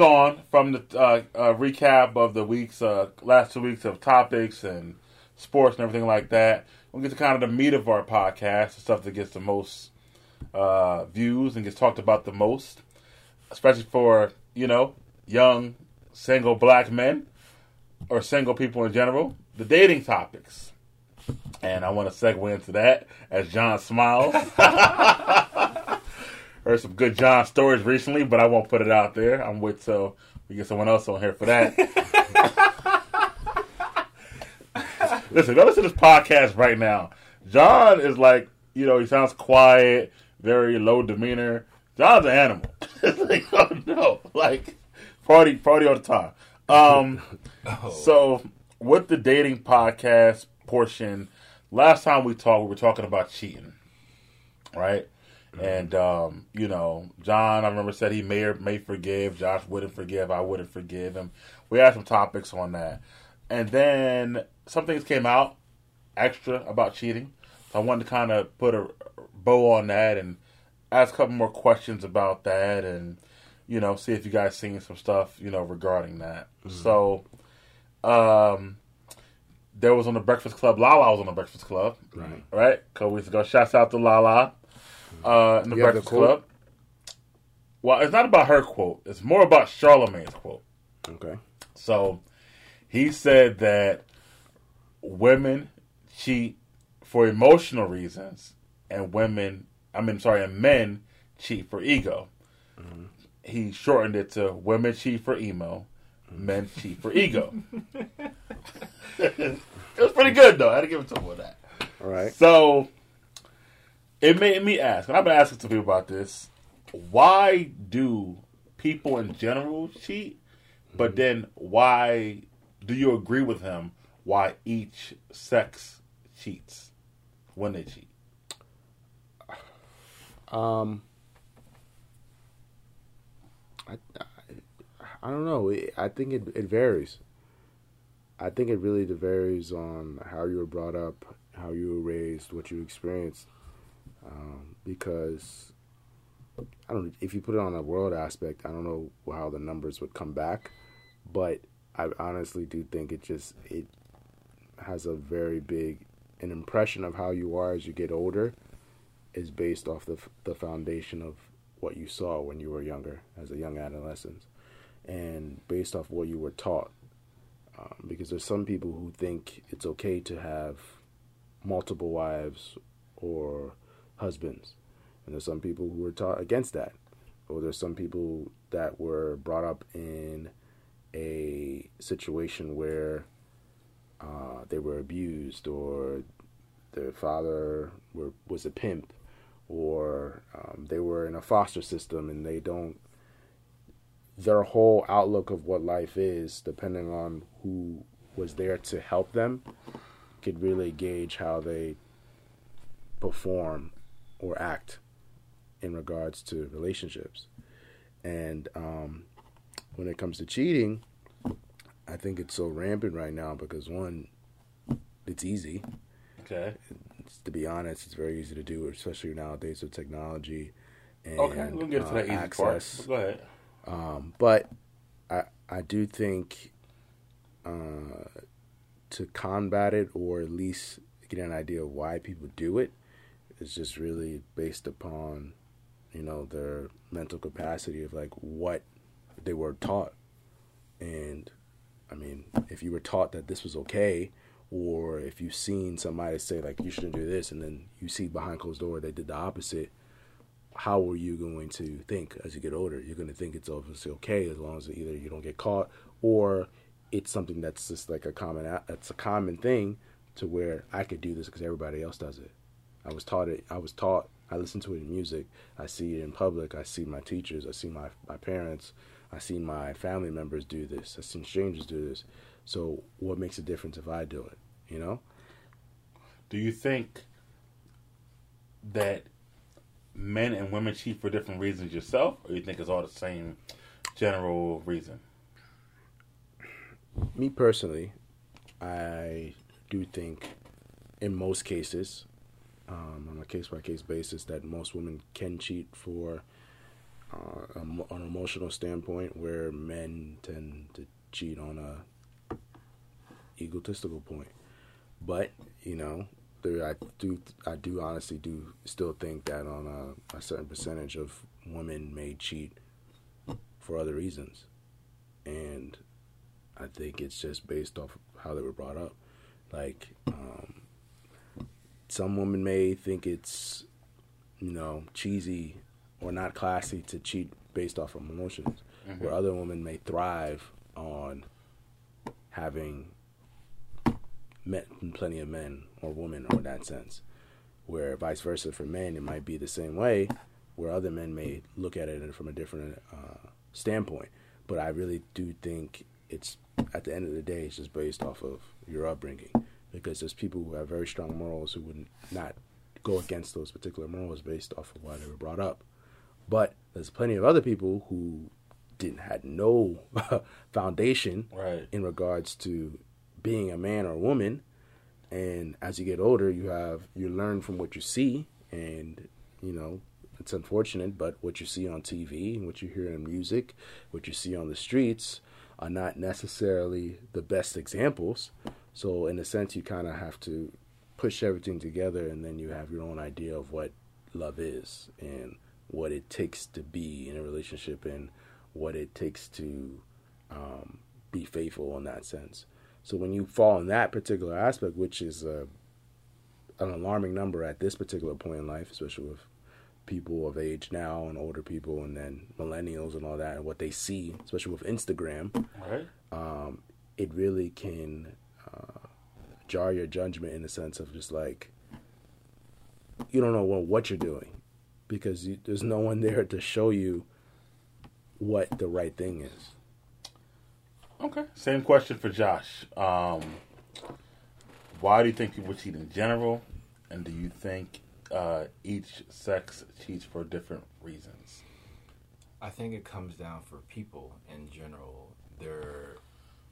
Moving on from the uh, uh, recap of the weeks, uh, last two weeks of topics and sports and everything like that, we'll get to kind of the meat of our podcast, the stuff that gets the most uh, views and gets talked about the most, especially for you know young single black men or single people in general. The dating topics, and I want to segue into that as John smiles. Heard some good John stories recently, but I won't put it out there. I'm wait till we get someone else on here for that. listen, go listen to this podcast right now. John is like, you know, he sounds quiet, very low demeanor. John's an animal. it's like, oh no, like party, party all the time. Um, oh. so with the dating podcast portion, last time we talked, we were talking about cheating, right? Mm-hmm. And um, you know, John, I remember said he may or may forgive. Josh wouldn't forgive. I wouldn't forgive him. We had some topics on that, and then some things came out extra about cheating. So I wanted to kind of put a bow on that and ask a couple more questions about that, and you know, see if you guys seen some stuff, you know, regarding that. Mm-hmm. So, um, there was on the Breakfast Club. Lala was on the Breakfast Club, right? Right. A couple weeks ago. Shouts out to Lala uh, in the Breakfast the Club. Well, it's not about her quote. It's more about Charlemagne's quote. Okay. So he said that women cheat for emotional reasons, and women, I mean, sorry, and men cheat for ego. Mm-hmm. He shortened it to women cheat for emo, men cheat for ego. it was pretty good though. I had to give it to him with that. All right. So it made me ask, and I've been asking some people about this. Why do people in general cheat? But then why do you agree with him? Why each sex cheats when they cheat? Um, I, I, I don't know. I think it, it varies. I think it really varies on how you were brought up, how you were raised, what you experienced um, because I don't. If you put it on a world aspect, I don't know how the numbers would come back, but I honestly do think it just it has a very big an impression of how you are as you get older is based off the the foundation of what you saw when you were younger as a young adolescent and based off what you were taught um, because there's some people who think it's okay to have multiple wives or husbands. And there's some people who were taught against that. Or there's some people that were brought up in a situation where uh, they were abused or their father were, was a pimp or um, they were in a foster system and they don't their whole outlook of what life is depending on who was there to help them could really gauge how they perform or act in regards to relationships. And um, when it comes to cheating, I think it's so rampant right now because one, it's easy. Okay. It's, to be honest, it's very easy to do, especially nowadays with technology. And, okay, we'll get to that uh, easy access. part. Go ahead. Um, but I I do think uh, to combat it or at least get an idea of why people do it, is just really based upon, you know, their mental capacity of like what they were taught. And I mean, if you were taught that this was okay, or if you've seen somebody say like you shouldn't do this, and then you see behind closed door they did the opposite, how are you going to think as you get older? You're going to think it's obviously okay as long as either you don't get caught or it's something that's just like a common that's a common thing to where I could do this because everybody else does it. I was taught it. I was taught. I listen to it in music. I see it in public. I see my teachers. I see my my parents. I see my family members do this. I see strangers do this. So what makes a difference if I do it? You know. Do you think that men and women cheat for different reasons yourself, or you think it's all the same general reason? Me personally, I do think in most cases um, on a case by case basis that most women can cheat for uh, an emotional standpoint, where men tend to cheat on a egotistical point. But you know, there, I do I do honestly do still think that on a, a certain percentage of women may cheat for other reasons, and I think it's just based off how they were brought up. Like, um, some women may think it's, you know, cheesy or not classy to cheat based off of emotions, mm-hmm. where other women may thrive on having met plenty of men or women or that sense. Where vice versa for men, it might be the same way, where other men may look at it from a different uh, standpoint. But I really do think it's at the end of the day, it's just based off of your upbringing. Because there's people who have very strong morals who would not go against those particular morals based off of why they were brought up. But there's plenty of other people who didn't had no foundation right. in regards to being a man or a woman. And as you get older, you have you learn from what you see, and you know it's unfortunate, but what you see on TV and what you hear in music, what you see on the streets, are not necessarily the best examples. So in a sense, you kind of have to push everything together, and then you have your own idea of what love is and what it takes to be in a relationship and what it takes to um, be faithful in that sense. So when you fall in that particular aspect, which is uh, an alarming number at this particular point in life, especially with people of age now and older people and then millennials and all that and what they see, especially with Instagram, right? Um, it really can uh, jar your judgment in the sense of just like you don't know what, what you're doing because you, there's no one there to show you what the right thing is. Okay. Same question for Josh. Um, why do you think people cheat in general, and do you think uh, each sex cheats for different reasons? I think it comes down for people in general, their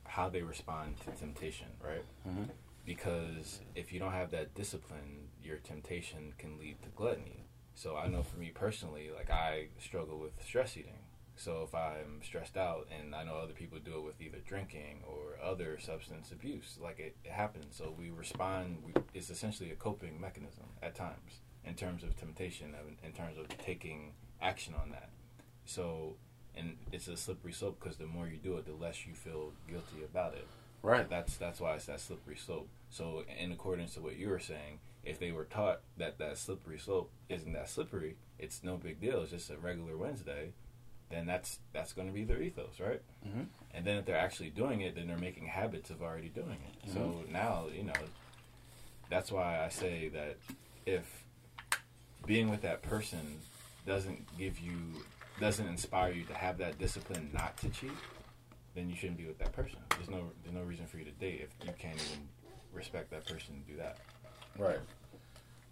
how they respond to temptation, right? Mm-hmm. Because if you don't have that discipline, your temptation can lead to gluttony. So I know for me personally, like I struggle with stress eating. So if I'm stressed out, and I know other people do it with either drinking or other substance abuse, like it, it happens. So we respond. We, it's essentially a coping mechanism at times in terms of temptation, in terms of taking action on that. So, and it's a slippery slope because the more you do it, the less you feel guilty about it. Right. That's that's why it's that slippery slope. So, in accordance to what you were saying, if they were taught that that slippery slope isn't that slippery, it's no big deal. It's just a regular Wednesday. Then that's that's going to be their ethos, right? Mm-hmm. And then if they're actually doing it, then they're making habits of already doing it. Mm-hmm. So now you know. That's why I say that if being with that person doesn't give you doesn't inspire you to have that discipline not to cheat, then you shouldn't be with that person. There's no there's no reason for you to date if you can't even respect that person and do that. Right.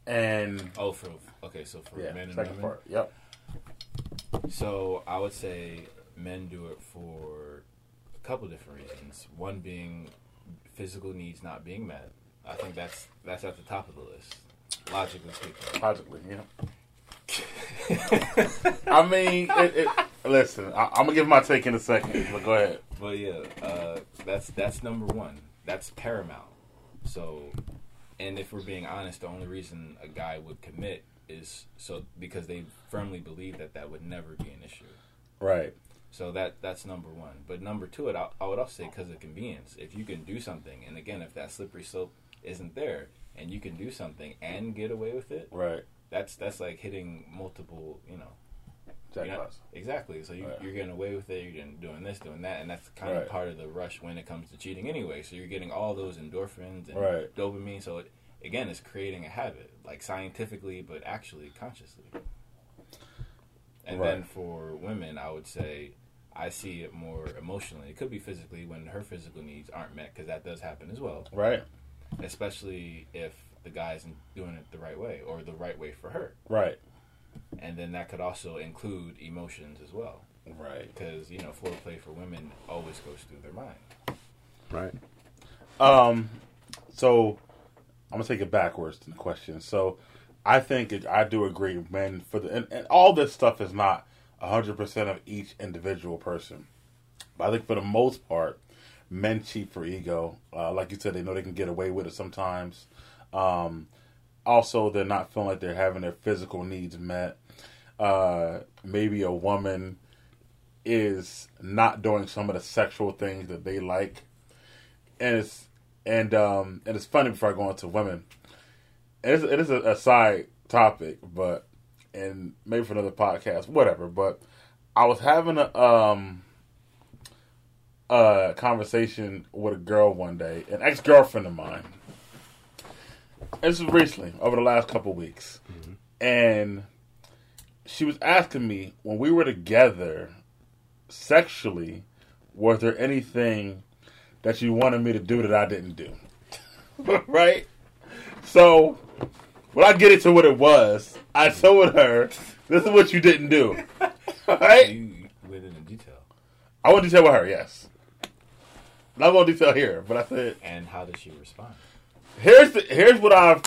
And oh, for okay, so for yeah, men and women, part. yep. So I would say men do it for a couple different reasons. One being physical needs not being met. I think that's that's at the top of the list. Logically speaking. Logically, yeah. I mean, it, it, listen, I, am gonna give my take in a second, but go ahead. But yeah, uh, that's that's number one. That's paramount. So, and if we're being honest, the only reason a guy would commit is so because they firmly believe that that would never be an issue. Right. So that that's number one. But number two, it I, I would also say because of convenience. If you can do something, and again, if that slippery slope isn't there, and you can do something and get away with it, right? That's that's like hitting multiple, you know. Jackpots. exactly. So you, oh, right. you're getting away with it. You're doing this, doing that, and that's kind right. of part of the rush when it comes to cheating, anyway. So you're getting all those endorphins and right. dopamine. So it, again, it's creating a habit, like scientifically, but actually consciously. And then for women, I would say I see it more emotionally. It could be physically when her physical needs aren't met, because that does happen as well. Right. Especially if the guy isn't doing it the right way or the right way for her. Right. And then that could also include emotions as well. Right. Because, you know, foreplay for women always goes through their mind. Right. Um, so I'm gonna take it backwards to the question. So I think it, I do agree, men. For the and, and all this stuff is not hundred percent of each individual person. But I think for the most part, men cheat for ego. Uh, like you said, they know they can get away with it sometimes. Um, also, they're not feeling like they're having their physical needs met. Uh, maybe a woman is not doing some of the sexual things that they like, and it's and um and it's funny before I go into women. It's, it is a, a side topic, but and maybe for another podcast, whatever. But I was having a um a conversation with a girl one day, an ex girlfriend of mine. This was recently, over the last couple weeks, mm-hmm. and she was asking me when we were together, sexually, was there anything that you wanted me to do that I didn't do? right? So, when I get into what it was, I told her, this is what you didn't do. right? You went into detail. I want to detail with her, yes. Not going to detail here, but I said, And how did she respond? Here's the, here's what I've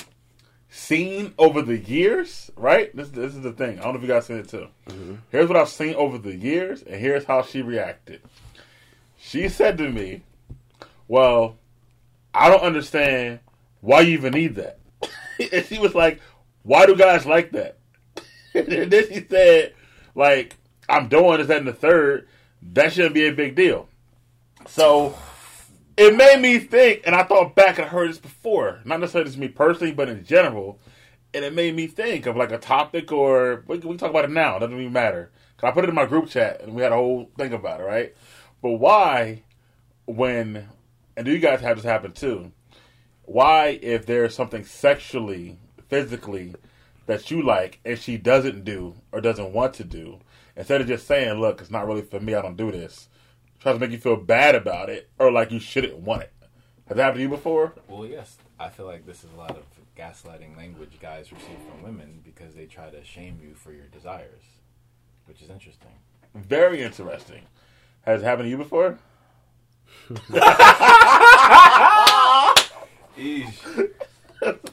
seen over the years, right? This this is the thing. I don't know if you guys seen it too. Mm-hmm. Here's what I've seen over the years, and here's how she reacted. She said to me, "Well, I don't understand why you even need that." and she was like, "Why do guys like that?" and then she said, "Like I'm doing this, that, and the third. That shouldn't be a big deal." So it made me think, and I thought back and I heard this before, not necessarily just me personally, but in general, and it made me think of like a topic or we, talk about it now. It doesn't even matter. 'Cause I put it in my group chat and we had a whole thing about it, right? But why, when, and do you guys have this happen too? Why, if there's something sexually, physically that you like and she doesn't do or doesn't want to do, instead of just saying, "Look, it's not really for me. I don't do this," tries to make you feel bad about it or like you shouldn't want it. Has that happened to you before? Well, yes, I feel like this is a lot of gaslighting language guys receive from women because they try to shame you for your desires, which is interesting. Very interesting. Has it happened to you before?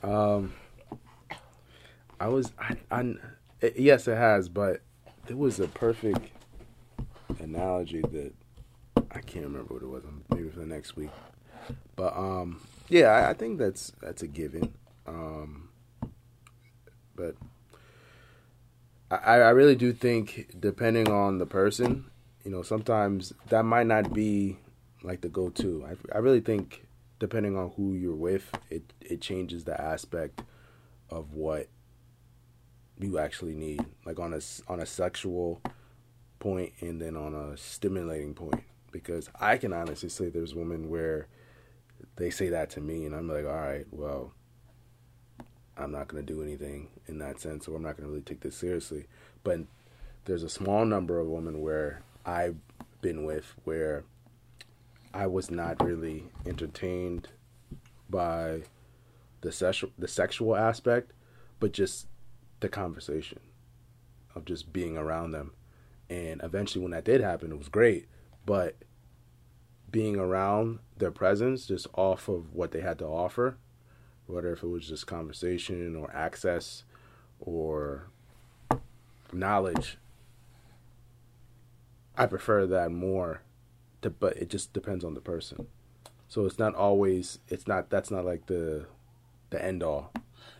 Um, I was, I, I, yes, it has, but there was a perfect analogy that I can't remember what it was. Maybe for the next week, but um, yeah, I, I think that's that's a given. Um, but I, I really do think, depending on the person, you know, sometimes that might not be like the go-to. I, I really think depending on who you're with, it it changes the aspect of what you actually need, like on a on a sexual point and then on a stimulating point. Because I can honestly say there's women where they say that to me, and I'm like, all right, well, I'm not gonna do anything in that sense, or I'm not gonna really take this seriously. But there's a small number of women where I've been with where I was not really entertained by the sexual the sexual aspect, but just the conversation of just being around them. And eventually, when that did happen, it was great. But being around their presence, just off of what they had to offer, whether if it was just conversation or access or knowledge, I prefer that more. To, but it just depends on the person. So it's not always. It's not. That's not like the the end all.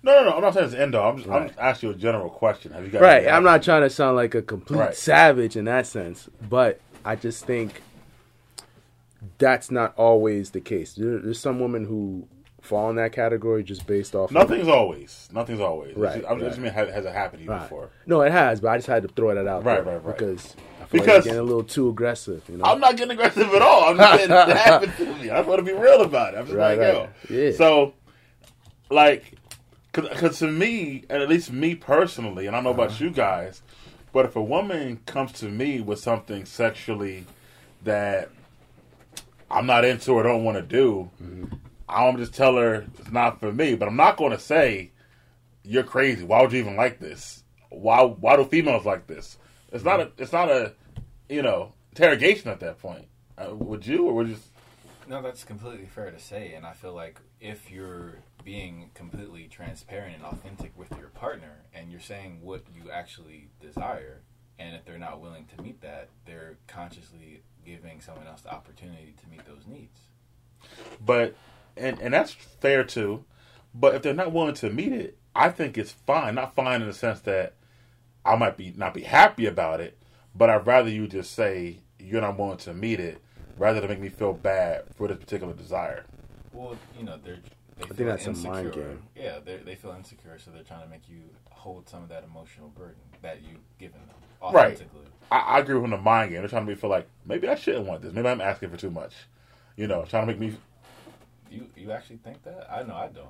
No, no, no. I'm not saying it's the end all. I'm just, I'm just asking you a general question. Have you got Right. I'm not trying to sound like a complete Right. savage in that sense, but I just think that's not always the case. There, there's some women who fall in that category just based off. of- Nothing's always. Nothing's always. Right, I'm just right. mean, has, has it happened to you Right. before? No, it has, but I just had to throw that out Right, there right, right. because I feel like Because- you're getting a little too aggressive. You know. I'm not getting aggressive at all. I'm just saying it happened to me. I just want to be real about it. I'm just Right, like, right. yo. Yeah. So, like, because to me, and at least me personally, and I don't know about Uh-huh. you guys, but if a woman comes to me with something sexually that I'm not into or don't want to do, Mm-hmm. I'm just tell her it's not for me. But I'm not going to say you're crazy. Why would you even like this? Why why do females like this? It's not a it's not a you know interrogation at that point. Uh, would you or would you? No, that's completely fair to say, and I feel like if you're being completely transparent and authentic with your partner, and you're saying what you actually desire, And if they're not willing to meet that, they're consciously giving someone else the opportunity to meet those needs. But and and that's fair too. But if they're not willing to meet it, I think it's fine. Not fine in the sense that I might be not be happy about it, but I'd rather you just say you're not willing to meet it rather than make me feel bad for this particular desire. Well, you know, they're they I think feel that's a insecure. mind game. Yeah, they they feel insecure, so they're trying to make you hold some of that emotional burden that you've given them Right. authentically. I, I agree with him the mind game. They're trying to make me feel like maybe I shouldn't want this. Maybe I'm asking for too much. You know, trying to make me. You you actually think that? I know I don't.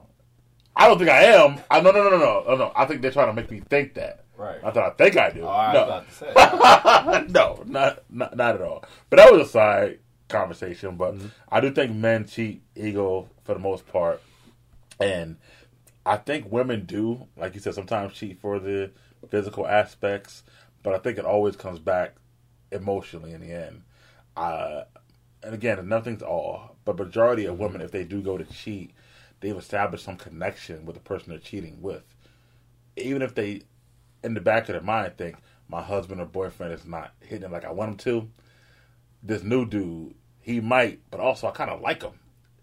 I don't think I am. I no no no no no no. no. I think they're trying to make me think that. Right. I thought I think I do. Oh, I was no. about to say. no, not, not not at all. But that was a side conversation. But mm-hmm. I do think men cheat ego for the most part, and I think women do, like you said, sometimes cheat for the physical aspects. But I think it always comes back emotionally in the end. Uh, and again, nothing's all, but majority of women, if they do go to cheat, they've established some connection with the person they're cheating with. Even if they, in the back of their mind, think my husband or boyfriend is not hitting it like I want him to, this new dude, he might, but also I kind of like him,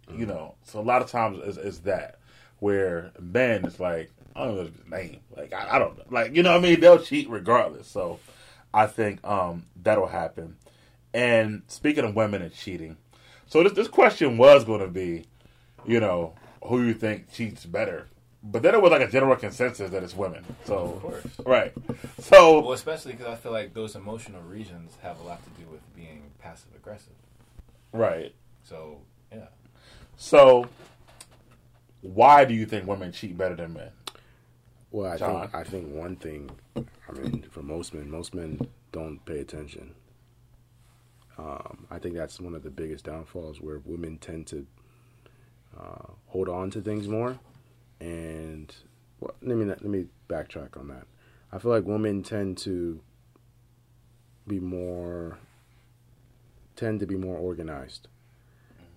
you know. So a lot of times is that where men is like I don't know his name, like I, I don't know, like you know what I mean. They'll cheat regardless. So I think um, that'll happen. And speaking of women and cheating, so this this question was going to be, you know, who you think cheats better, but then it was like a general consensus that it's women. So Of course. right, so Well, especially because I feel like those emotional regions have a lot to do with being passive aggressive. right. So yeah, So, why do you think women cheat better than men? Well, I John? think I think one thing. I mean, for most men, most men don't pay attention. Um, I think that's one of the biggest downfalls where women tend to uh, hold on to things more. And well, let me let me backtrack on that. I feel like women tend to be more tend to be more organized.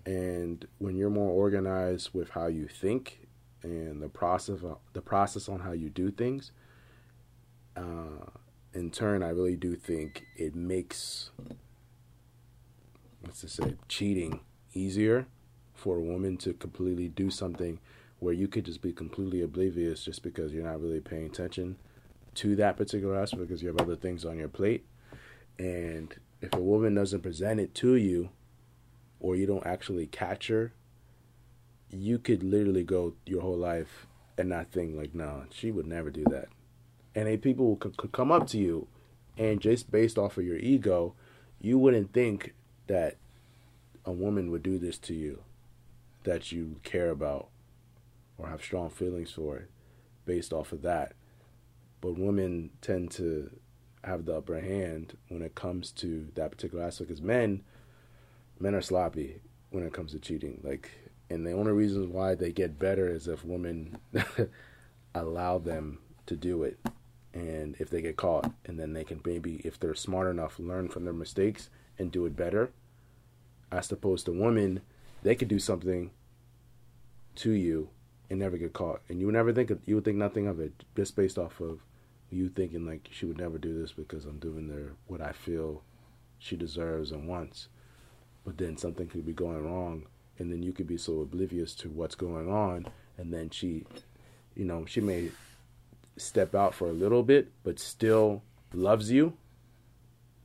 And when you're more organized with how you think and the process the process on how you do things, uh, in turn, I really do think it makes what's to say cheating easier for a woman to completely do something where you could just be completely oblivious just because you're not really paying attention to that particular aspect because you have other things on your plate. And if a woman doesn't present it to you, or you don't actually catch her, you could literally go your whole life and not think like, no, she would never do that. And if people could, come up to you, and just based off of your ego, you wouldn't think that a woman would do this to you, that you care about or have strong feelings for, it, based off of that. But women tend to have the upper hand when it comes to that particular aspect. Because men, men are sloppy when it comes to cheating. Like, and the only reasons why they get better is if women allow them to do it, and if they get caught, and then they can maybe, if they're smart enough, learn from their mistakes and do it better. As opposed to women, they could do something to you and never get caught, and you would never think of, you would think nothing of it just based off of you thinking like she would never do this because I'm doing her what I feel she deserves and wants. But then something could be going wrong, and then you could be so oblivious to what's going on, and then she, you know, she may step out for a little bit, but still loves you.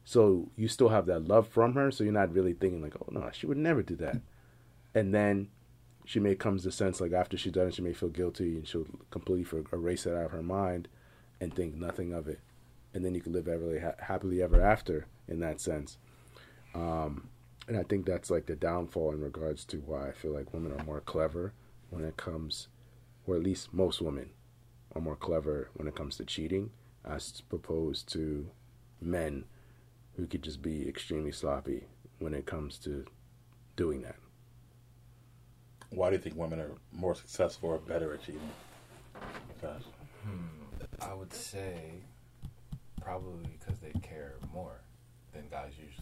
So you still have that love from her, so you're not really thinking like, oh no, she would never do that. And then she may comes to sense like after she's done it, she may feel guilty and she'll completely erase it out of her mind and think nothing of it. And then you can live ever ha- happily ever after in that sense. Um, and I think that's like the downfall in regards to why I feel like women are more clever when it comes, or at least most women are more clever when it comes to cheating, as opposed to men who could just be extremely sloppy when it comes to doing that. Why do you think women are more successful or better at cheating? Because hmm, I would say probably because they care more than guys usually do.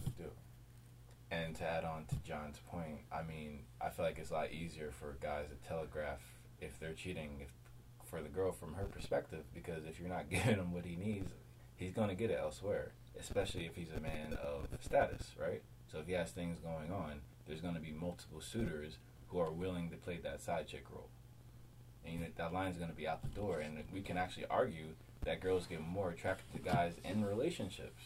And to add on to John's point, I mean, I feel like it's a lot easier for guys to telegraph if they're cheating if, for the girl from her perspective because if you're not giving him what he needs, he's going to get it elsewhere, especially if he's a man of status, right? So if he has things going on, there's going to be multiple suitors who are willing to play that side chick role. And you know, that line's going to be out the door. And we can actually argue that girls get more attracted to guys in relationships.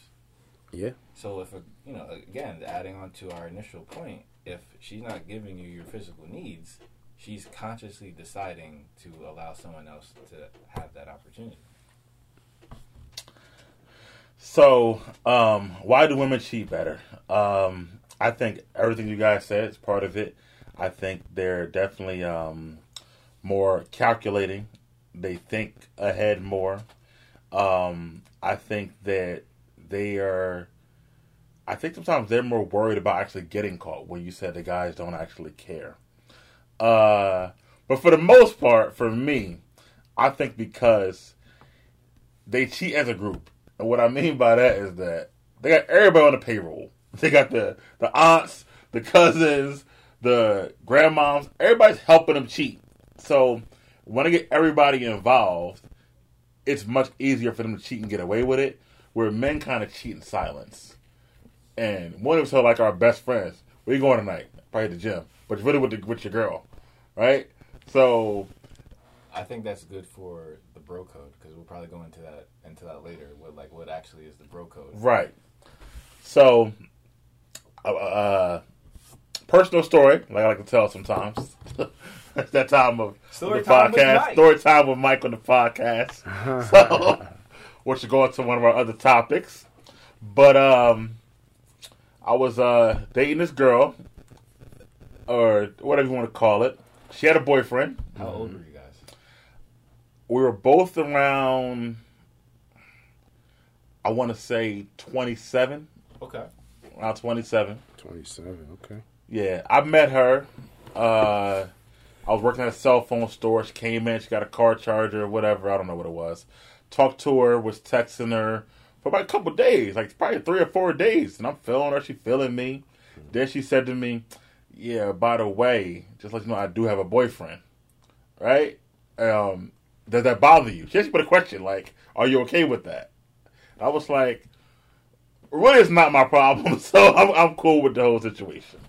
Yeah. So if, a, you know, again, adding on to our initial point, if she's not giving you your physical needs, she's consciously deciding to allow someone else to have that opportunity. So, um, why do women cheat better? Um, I think everything you guys said is part of it. I think they're definitely um, more calculating. They think ahead more. Um, I think that they are. I think sometimes they're more worried about actually getting caught. When you said the guys don't actually care. Uh, but for the most part, for me, I think because they cheat as a group. And what I mean by that is that they got everybody on the payroll. They got the, the aunts, the cousins, the grandmoms. Everybody's helping them cheat. So when they get everybody involved, it's much easier for them to cheat and get away with it. Where men kind of cheat in silence. And one of us are like our best friends. Where you going tonight? Probably the gym. But you're really with, the, with your girl. Right? So I think that's good for the bro code because we'll probably go into that into that later. What like what actually is the bro code? Right. So, uh, uh, personal story, like I like to tell sometimes. It's that time of Story the time podcast. Mike. Story time with Mike on the podcast. so, we should go into one of our other topics. But um, I was uh, dating this girl, or whatever you want to call it. She had a boyfriend. How old were you guys? We were both around, I want to say 27, Okay. around 27. 27, okay. Yeah, I met her. Uh, I was working at a cell phone store. She came in. She got a car charger whatever. I don't know what it was. Talked to her. Was texting her for about a couple days, like probably three or four days. And I'm feeling her. She feeling me. Then she said to me, "Yeah, by the way, just let you know, I do have a boyfriend. Right? Um, does that bother you?" She actually put a question like, "Are you okay with that?" I was like, "Really, it's not my problem. So I'm, I'm cool with the whole situation."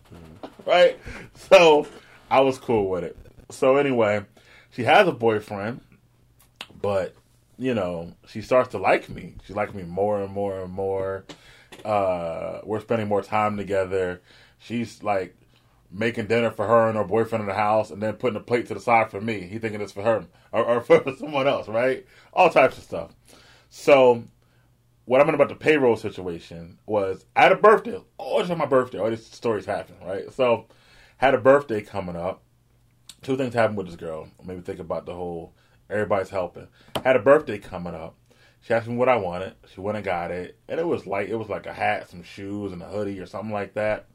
right? So I was cool with it. So anyway, she has a boyfriend, but you know, she starts to like me. She likes me more and more and more. Uh, we're spending more time together. She's like making dinner for her and her boyfriend in the house, and then putting a plate to the side for me. He thinking it's for her or, or for someone else, right? All types of stuff. So what I meant about the payroll situation was I had a birthday. Oh, it's on my birthday. All these stories happen, right? So, had a birthday coming up. Two things happened with this girl. Maybe think about the whole everybody's helping. Had a birthday coming up. She asked me what I wanted. She went and got it, and it was like it was like a hat, some shoes, and a hoodie or something like that.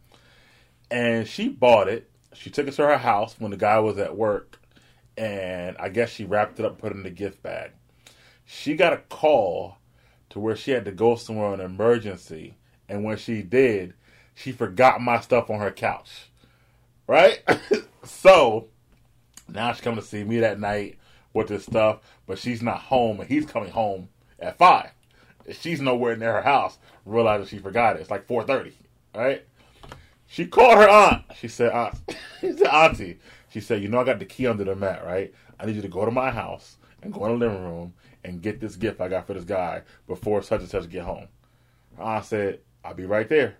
And she bought it. She took it to her house when the guy was at work, and I guess she wrapped it up, put it in the gift bag. She got a call to where she had to go somewhere on an emergency. And when she did, she forgot my stuff on her couch. Right? so now she's coming to see me that night with this stuff, but she's not home and he's coming home at five. She's nowhere near her house, realizing she forgot it. It's like four thirty. Right? She called her aunt. She said, aunt, she said, Auntie. She said, You know I got the key under the mat, right? I need you to go to my house and go in the living room and get this gift I got for this guy before such and such get home. Her aunt said, I'll be right there.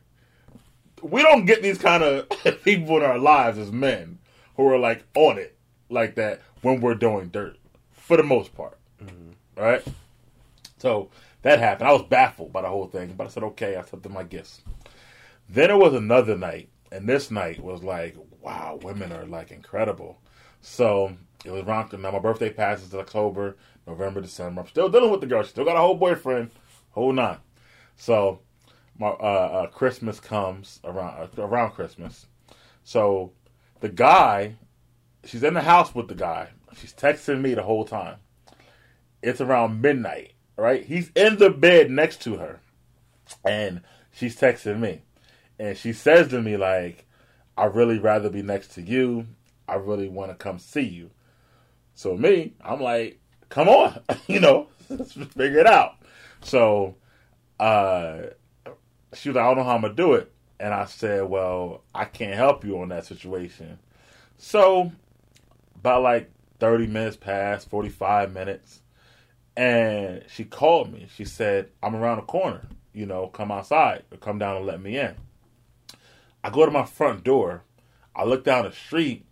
We don't get these kind of people in our lives as men who are like on it like that when we're doing dirt, for the most part. Right? So that happened. I was baffled by the whole thing, but I said, okay, I accepted my gifts. Then it was another night, and this night was like, wow, women are like incredible. So it was around now my birthday passes in October, November, December. I'm still dealing with the girl. She still got a whole boyfriend, whole nine. So my uh, uh, Christmas comes around uh, around Christmas. So the guy, she's in the house with the guy. She's texting me the whole time. It's around midnight, right? He's in the bed next to her, and she's texting me, and she says to me like, "I really rather be next to you. I really want to come see you." So me, I'm like, "Come on, you know, let's figure it out." So uh, she was like, I don't know how I'm gonna do it, and I said, well, I can't help you on that situation. So, by like 30 minutes passed, 45 minutes, and she called me. She said, I'm around the corner. You know, come outside or come down and let me in. I go to my front door. I look down the street,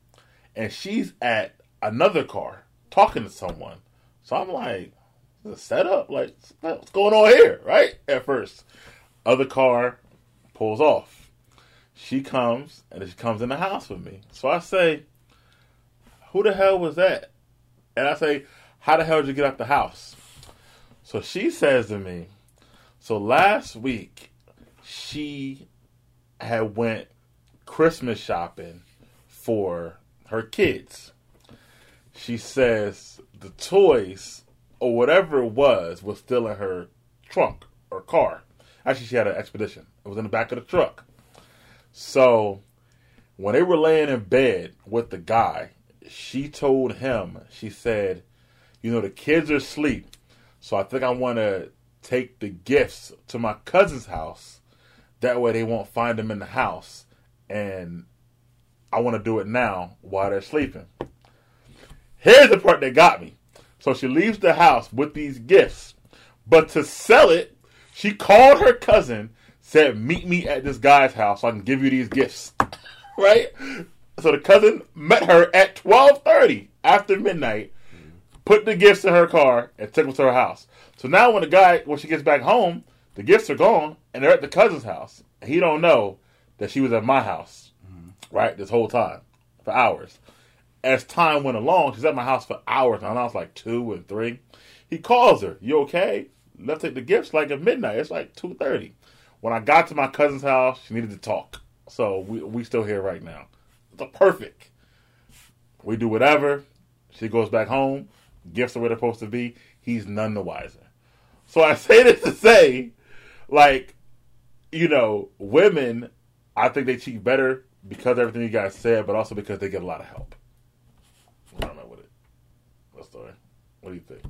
and she's at another car talking to someone. So I'm like, a setup? Like, what's going on here? Right? At first. Other car pulls off. She comes, and she comes in the house with me. So I say, who the hell was that? And I say, how the hell did you get out the house? So she says to me, so last week she had went Christmas shopping for her kids. She says the toys or whatever it was was still in her trunk or car. Actually, she had an expedition. It was in the back of the truck. So when they were laying in bed with the guy, she told him, she said, you know, the kids are asleep. So I think I want to take the gifts to my cousin's house. That way they won't find them in the house. And I want to do it now while they're sleeping. Here's the part that got me. So she leaves the house with these gifts. But to sell it, she called her cousin, said, Meet me at this guy's house so I can give you these gifts. right? So the cousin met her at 12:30 after midnight, put the gifts in her car, and took them to her house. So now when the guy when she gets back home, the gifts are gone and they're at the cousin's house. He don't know that she was at my house, right? This whole time for hours. As time went along, she's at my house for hours. And I was like two and three. He calls her. You okay? Let's take the gifts like at midnight. It's like two thirty. When I got to my cousin's house, she needed to talk. So we we still here right now. A perfect. We do whatever. She goes back home. Gifts are where they're supposed to be. He's none the wiser. So I say this to say, like, you know, women, I think they cheat better because everything you guys said, but also because they get a lot of help. Where am I with it? What story? What do you think?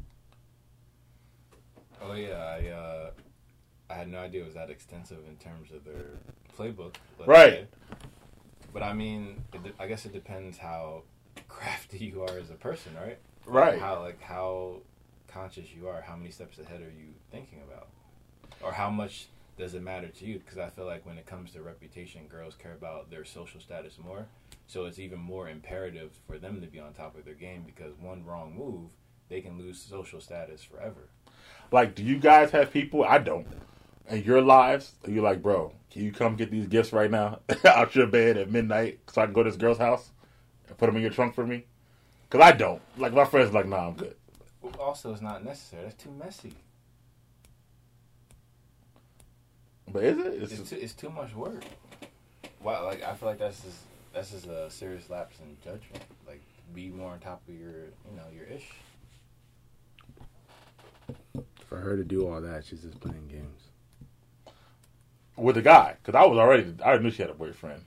Oh yeah, I uh, I had no idea it was that extensive in terms of their playbook. Right. say. But I mean, it, de- I guess it depends how crafty you are as a person, right? Right. How like how conscious you are. How many steps ahead are you thinking about, or how much does it matter to you? Because I feel like when it comes to reputation, girls care about their social status more. So it's even more imperative for them to be on top of their game because one wrong move, they can lose social status forever. Like, do you guys have people? I don't. In your lives, you're you like, bro, can you come get these gifts right now out your bed at midnight so I can go to this girl's house and put them in your trunk for me? Because I don't. Like, my friends like, nah, I'm good. Also, it's not necessary. That's too messy. But is it? It's It's too, it's too much work. Wow, like I feel like that's just that's just a serious lapse in judgment. Like, be more on top of your, you know, your ish. For her to do all that, she's just playing games. With the guy. Because I was already, I already knew she had a boyfriend.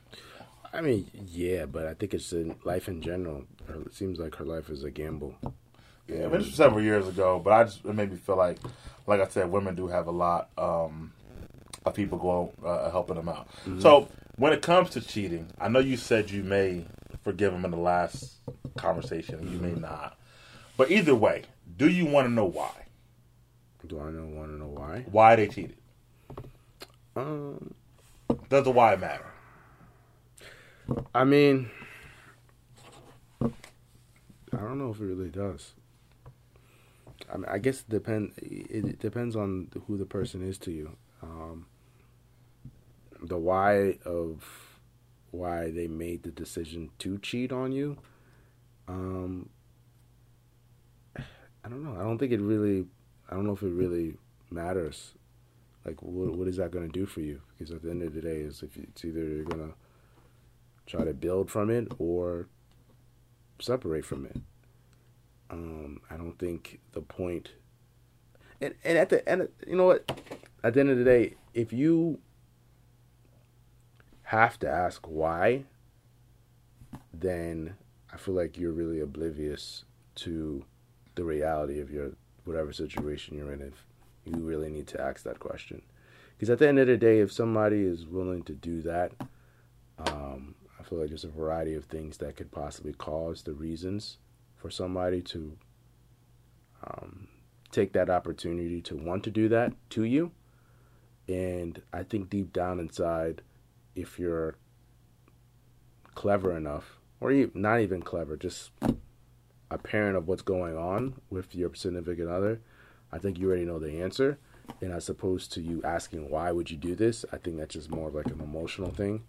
I mean, yeah, but I think it's in life in general. It seems like her life is a gamble. Yeah, I mean, this was several years ago, but I just, it made me feel like, like I said, women do have a lot um, of people going, uh, helping them out. So when it comes to cheating, I know you said you may forgive them in the last conversation, and you may not. But either way, do you want to know why? Do I know want to know why? Why they cheated? Um, Does the why matter? I mean, I don't know if it really does. I mean, I guess it depend. It depends on who the person is to you. Um, the why of why they made the decision to cheat on you. Um, I don't know. I don't think it really. I don't know if it really matters. Like, what what is that going to do for you? Because at the end of the day, is if you, it's either you're gonna try to build from it or separate from it. Um, I don't think the point. And and at the end, you know what? At the end of the day, if you have to ask why, then I feel like you're really oblivious to the reality of your whatever situation you're in. If you really need to ask that question, Because at the end of the day, if somebody is willing to do that, um, I feel like there's a variety of things that could possibly cause the reasons for somebody to um, take that opportunity to want to do that to you. And I think deep down inside, if you're clever enough, or not even clever, just a parent of what's going on with your significant other, I think you already know the answer. And as opposed to you asking why would you do this, I think that's just more of like an emotional thing.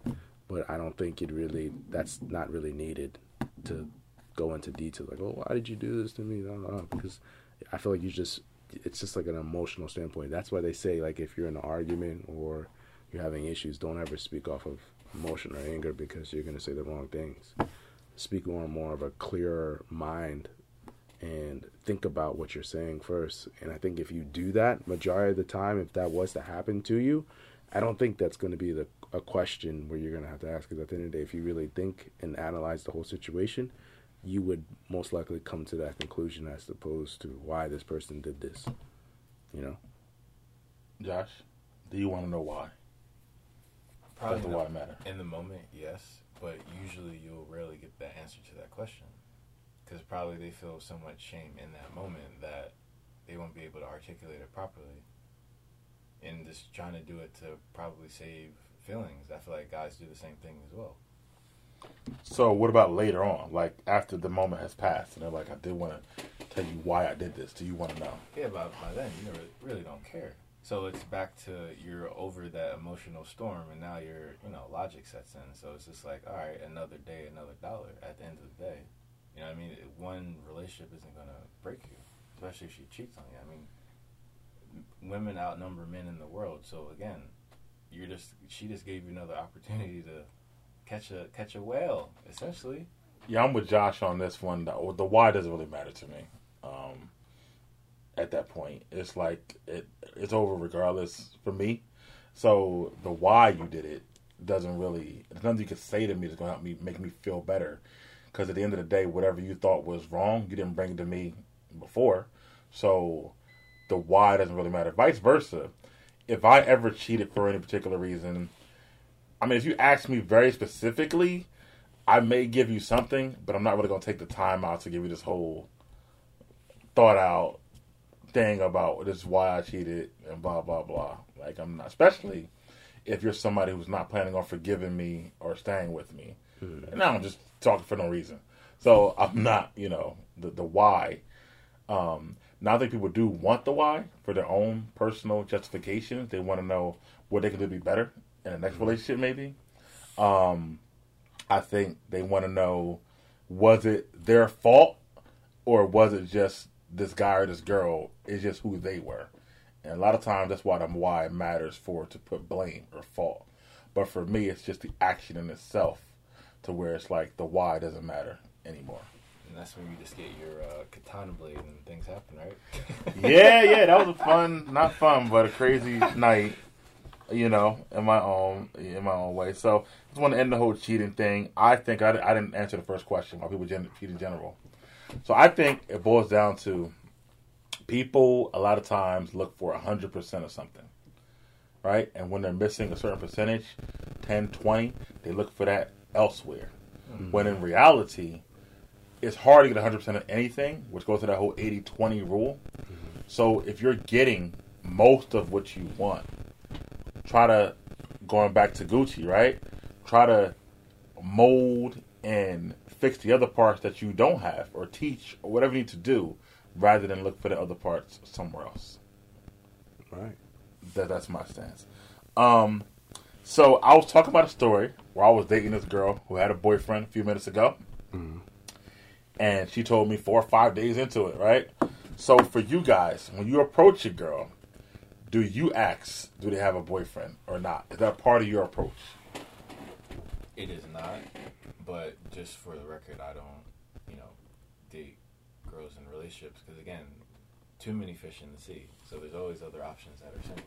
But I don't think it really that's not really needed to go into detail like, oh, why did you do this to me? Because I feel like you just it's just like an emotional standpoint. That's why they say like if you're in an argument or you're having issues, don't ever speak off of emotion or anger because you're gonna say the wrong things. Speak on more of a clearer mind and think about what you're saying first. And I think if you do that, majority of the time, if that was to happen to you, I don't think that's going to be the a question where you're going to have to ask. Because at the end of the day, if you really think and analyze the whole situation, you would most likely come to that conclusion as opposed to why this person did this. You know. Josh, do you want to know why? Probably Does the why matter? In the moment, yes, but usually you'll rarely get the answer to that question because probably they feel so much shame in that moment that they won't be able to articulate it properly. And just trying to do it to probably save feelings. I feel like guys do the same thing as well. So what about later on, like after the moment has passed, and they're like, "I did want to tell you why I did this. Do you want to know?" Yeah, but by then you really, really don't care. So it's back to you're over that emotional storm, and now your you know logic sets in. So it's just like, all right, another day, another dollar. At the end of the day, you know, I mean, one relationship isn't gonna break you, especially if she cheats on you. I mean, women outnumber men in the world. So again, you're just she just gave you another opportunity to catch a catch a whale, essentially. Yeah, I'm with Josh on this one. The, the why doesn't really matter to me. Um, at that point, it's like it it's over regardless for me. So the why you did it doesn't really. There's nothing you can say to me that's gonna help me make me feel better. Because at the end of the day, whatever you thought was wrong, you didn't bring it to me before. So the why doesn't really matter. Vice versa. If I ever cheated for any particular reason, I mean, if you ask me very specifically, I may give you something, but I'm not really going to take the time out to give you this whole thought out thing about this is why I cheated and blah blah blah. Like I'm not, especially if you're somebody who's not planning on forgiving me or staying with me. Mm-hmm. And I'm just talking for no reason. So I'm not, you know, the the why. Um, now I think people do want the why for their own personal justifications. They want to know what they can do to be better in the next mm-hmm. relationship, maybe. Um, I think they want to know was it their fault or was it just this guy or this girl is just who they were. And a lot of times that's why the why matters for to put blame or fault. But for me, it's just the action in itself to where it's like the why doesn't matter anymore. And that's when you just get your uh, katana blade and things happen, right? yeah, yeah, that was a fun, not fun, but a crazy night. You know, in my own in my own way. So, I just want to end the whole cheating thing. I think I, I didn't answer the first question. Why people cheat in general? So I think it boils down to people a lot of times look for 100% of something, right? And when they're missing a certain percentage, 10, 20, they look for that elsewhere. Mm-hmm. When in reality, it's hard to get 100% of anything, which goes to that whole 80 20 rule. Mm-hmm. So if you're getting most of what you want, try to, going back to Gucci, right? Try to mold and fix the other parts that you don't have or teach or whatever you need to do rather than look for the other parts somewhere else. Right. That that's my stance. Um so I was talking about a story where I was dating this girl who had a boyfriend a few minutes ago. Mm-hmm. And she told me four or five days into it, right? So for you guys, when you approach a girl, do you ask, do they have a boyfriend or not? Is that part of your approach? It is not. But just for the record, I don't, you know, date girls in relationships because again, too many fish in the sea. So there's always other options that are.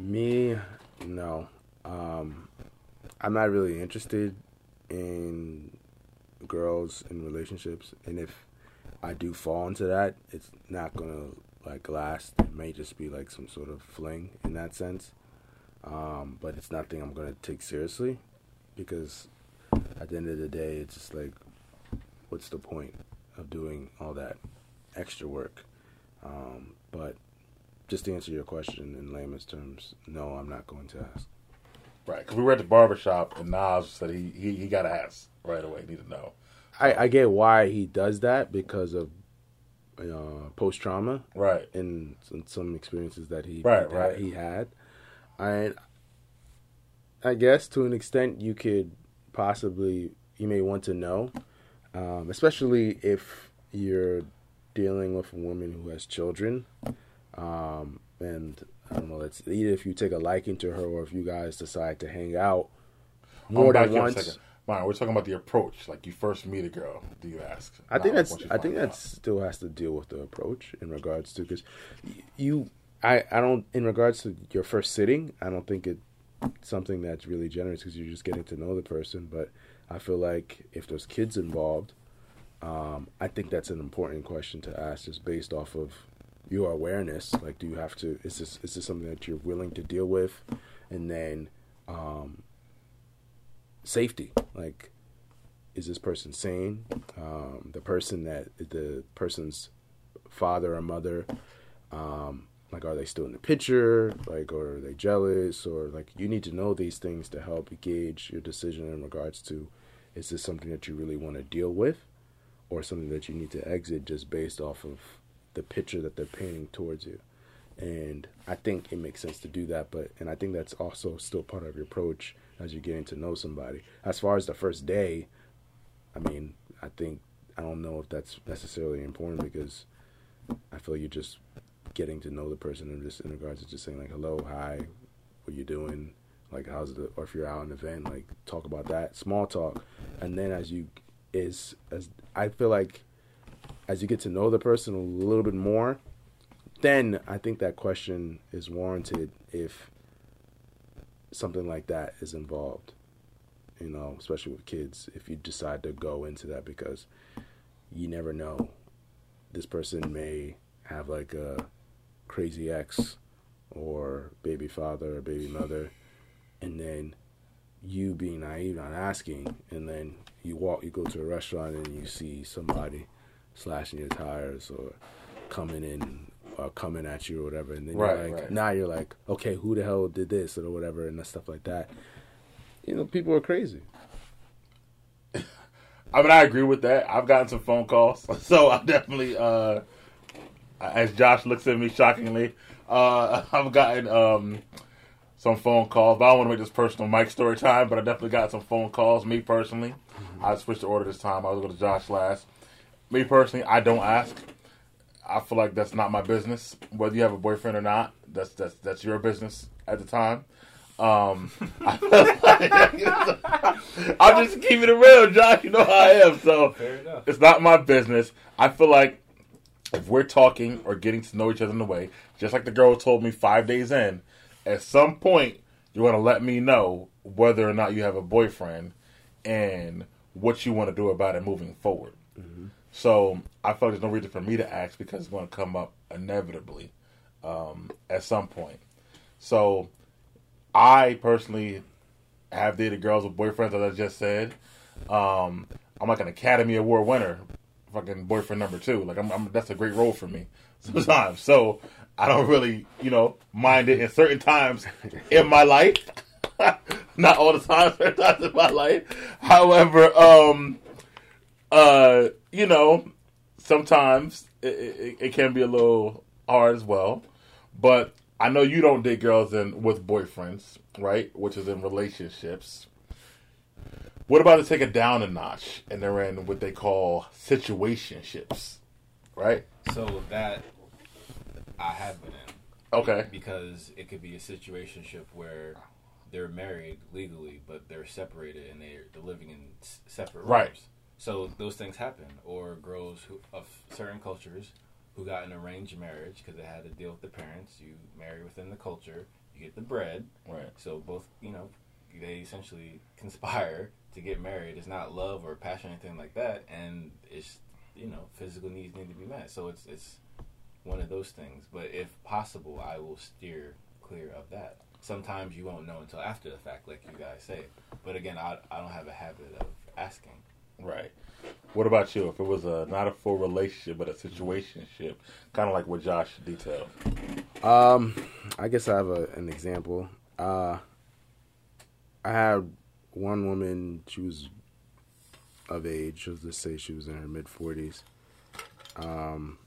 Me, no. Um, I'm not really interested in girls and relationships, and if I do fall into that, it's not gonna like last. It may just be like some sort of fling in that sense. Um, but it's nothing I'm gonna take seriously because at the end of the day, it's just like, what's the point of doing all that extra work? Um, but just to answer your question in layman's terms, no, I'm not going to ask. Right, because we were at the barbershop and Nas said he he, he got to ask right away. He need to know. I, I get why he does that because of uh, post trauma Right. and some, some experiences that he Right, that right. he had. I I guess to an extent you could possibly you may want to know, um, especially if you're dealing with a woman who has children, um, and I don't know. It's either if you take a liking to her or if you guys decide to hang out more than once. second. Myron, we're talking about the approach. Like you first meet a girl, do you ask? I think that's. I think that still has to deal with the approach in regards to because you. I I don't in regards to your first sitting. I don't think it's something that's really generous because you're just getting to know the person. But I feel like if there's kids involved, um, I think that's an important question to ask, just based off of your awareness. Like, do you have to? Is this is this something that you're willing to deal with? And then um, safety, like is this person sane? Um, the person that the person's father or mother, um, like, are they still in the picture? Like, or are they jealous? Or like, you need to know these things to help gauge your decision in regards to, is this something that you really want to deal with, or something that you need to exit just based off of the picture that they're painting towards you. And I think it makes sense to do that, but and I think that's also still part of your approach as you're getting to know somebody. As far as the first day, I mean, I think I don't know if that's necessarily important because I feel you're just getting to know the person in regards to just saying like hello, hi, what you doing, like how's the or if you're out an event, like talk about that, small talk, and then as you is as I feel like as you get to know the person a little bit more, then I think that question is warranted if something like that is involved you know, especially with kids, if you decide to go into that because you never know. This person may have like a crazy ex or baby father or baby mother, and then you being naive, not asking, and then you walk, you go to a restaurant and you see somebody slashing your tires or coming in or coming at you or whatever, and then Right, you're like, right. now you're like, okay, who the hell did this or whatever, and stuff like that. You know, people are crazy. I mean, I agree with that. I've gotten some phone calls, so I definitely, uh, as Josh looks at me shockingly, uh, I've gotten um, some phone calls. But I don't want to make this personal mic story time, but I definitely got some phone calls. Me personally, I switched the order this time. I was going to Josh last. Me personally, I don't ask. I feel like that's not my business. Whether you have a boyfriend or not, that's that's that's your business at the time. Um, I feel like- I'm just keeping it real, Josh. You know how I am. So it's not my business. I feel like if we're talking or getting to know each other in the way, just like the girl told me five days in, at some point you're going to let me know whether or not you have a boyfriend and what you want to do about it moving forward. So I like there's no reason for me to ask because it's going to come up inevitably um, at some point. So I personally have dated girls with boyfriends, as I just said. Um, I'm like an Academy Award winner, fucking boyfriend number two. Like I'm, I'm that's a great role for me sometimes. So I don't really, you know, mind it in certain times in my life. Not all the time, certain times in my life. However, um, uh, you know, sometimes it, it, it can be a little hard as well. But I know you don't date girls in with boyfriends, right? Which is in relationships. What about to take it down a notch and they're in what they call situationships, right? So that I have been in Okay. because it could be a situationship where they're married legally, but they're separated and they're, they're living in separate rooms. Right. So those things happen. Or girls who of certain cultures who got an arranged marriage because they had to deal with the parents. You marry within the culture, you get the bread. Right. So both, you know, they essentially conspire to get married. It's not love or passion or anything like that, and it's you know physical needs need to be met. So it's it's one of those things. But if possible, I will steer clear of that. Sometimes you won't know until after the fact, like you guys say. But again, I, I don't have a habit of asking. Right. What about you? If it was a not a full relationship but a situationship, kind of like what Josh detailed. Um, I guess I have a, an example. Uh, I had one woman. She was of age. Let's just say she was in her mid forties. Um,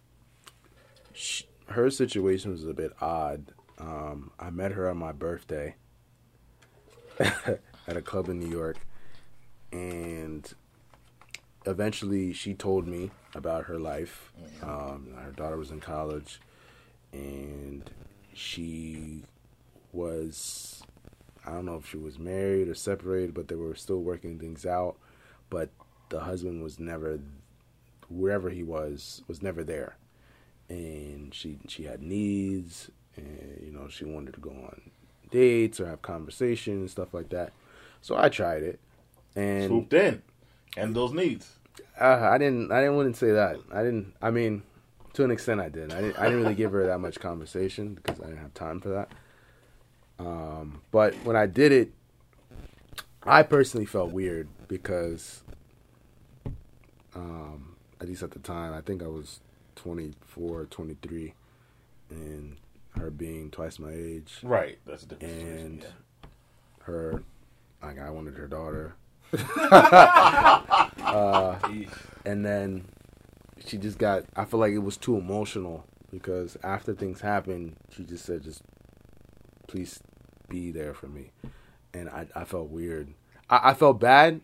she, her situation was a bit odd. Um, I met her on my birthday at a club in New York, and eventually she told me about her life. Um, her daughter was in college, and she was I don't know if she was married or separated, but they were still working things out. But the husband was never wherever he was was never there, and she she had needs, and you know she wanted to go on dates or have conversations and stuff like that. So I tried it, and Swooped in, and those needs. uh, I didn't. I didn't. Wouldn't say that. I didn't. I mean, to an extent, I did. I didn't. I didn't really give her that much conversation because I didn't have time for that. Um, but when I did it, I personally felt weird because, um, at least at the time, I think I was 24, 23, and her being twice my age, Right. That's a different and yeah. her, like I wanted her daughter. Eesh. and then she just got i feel like it was too emotional because after things happened she just said just please be there for me and i, I felt weird I, I felt bad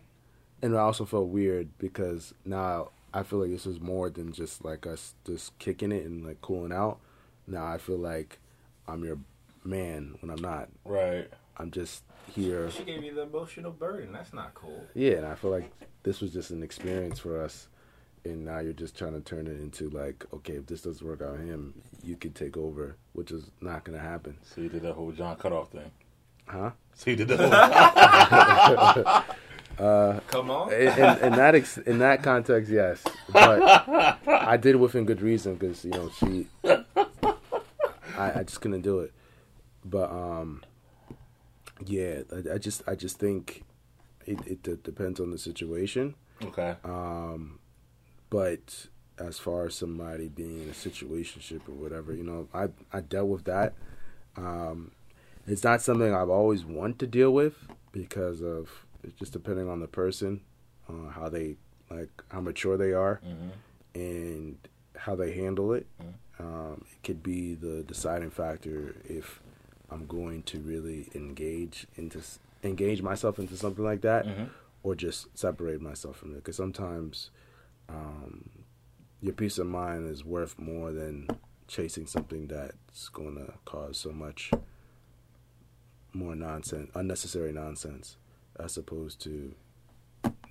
and i also felt weird because now i feel like this was more than just like us just kicking it and like cooling out now i feel like i'm your man when i'm not Right. I'm just here She gave you the emotional burden. That's not cool. yeah, and I feel like this was just an experience for us, and now you're just trying to turn it into like, okay, if this doesn't work out with him, you could take over, which is not gonna happen, So you did that whole John cutoff thing. huh? So you did that whole. Come on. In, in, in that ex- in that context, yes, but I did it within good reason because you know she, I, I just couldn't do it, but um, yeah, I, I just I just think it, it depends on the situation. okay. Um, but as far as somebody being in a situationship or whatever, you know, I I dealt with that. Um, it's not something I've always wanted to deal with because of it's just depending on the person, uh, how they like how mature they are, hmm and how they handle it. Um, it could be the deciding factor if I'm going to really engage into engage myself into something like that, hmm or just separate myself from it. Because sometimes um, your peace of mind is worth more than chasing something that's going to cause so much more nonsense, unnecessary nonsense, as opposed to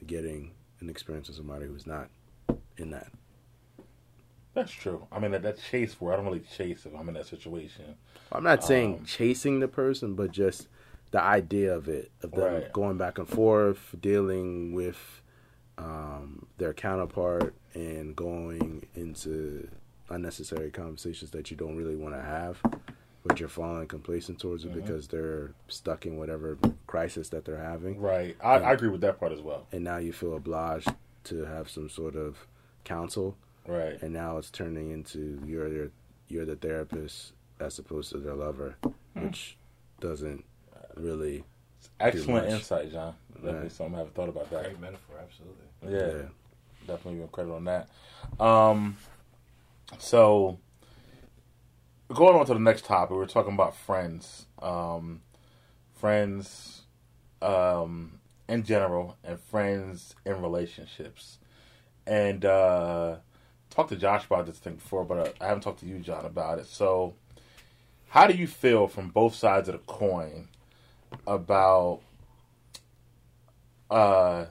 getting an experience with somebody who's not in that. That's true. I mean, that, that chase where I don't really chase if I'm in that situation. I'm not saying Um, chasing the person, but just the idea of it, of them Right. going back and forth, dealing with um, their counterpart, and going into unnecessary conversations that you don't really want to have, but you're falling complacent towards it Mhm. because they're stuck in whatever crisis that they're having, Right. I, I agree with that part as well. and now you feel obliged to have some sort of counsel, Right. and now it's turning into you're you're, you're the therapist as opposed to their lover, Hmm. which doesn't really. Excellent much. insight, John. Definitely Right. something I haven't thought about that. Great metaphor, absolutely. Yeah, definitely give credit on that. Um, so going on to the next topic, we're talking about friends, um, friends, um, in general, and friends in relationships. And uh, talked to Josh about this thing before, but uh, I haven't talked to you, John, about it. So, how do you feel from both sides of the coin about uh,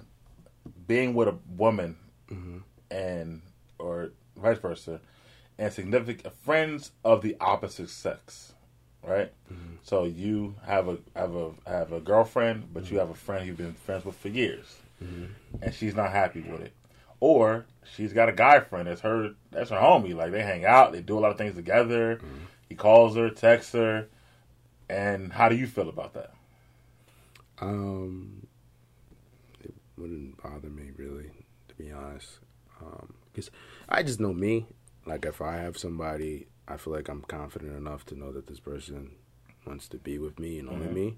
being with a woman Mm-hmm. and or vice versa, and significant friends of the opposite sex, right? Mm-hmm. So you have a have a have a girlfriend, but you have a friend you've been friends with for years, Mm-hmm. and she's not happy with it, or she's got a guy friend that's her that's her homie. Like they hang out, they do a lot of things together. He calls her, texts her, and how do you feel about that? Um, it wouldn't bother me really, to be honest. Because I just know me. Like if I have somebody, I feel like I'm confident enough to know that this person wants to be with me and only Mhm. me.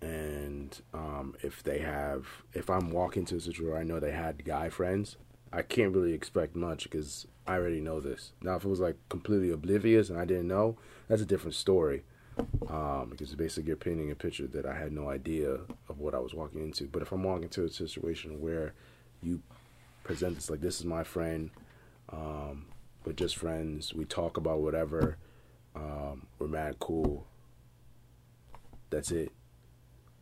And um, if they have, if I'm walking to a situation where I know they had guy friends, I can't really expect much because I already know this. Now, if it was like completely oblivious and I didn't know, that's a different story. Um, because basically you're painting a picture that I had no idea of what I was walking into. But if I'm walking into a situation where you present this like this is my friend, um, we're just friends, we talk about whatever, um, we're mad cool. That's it.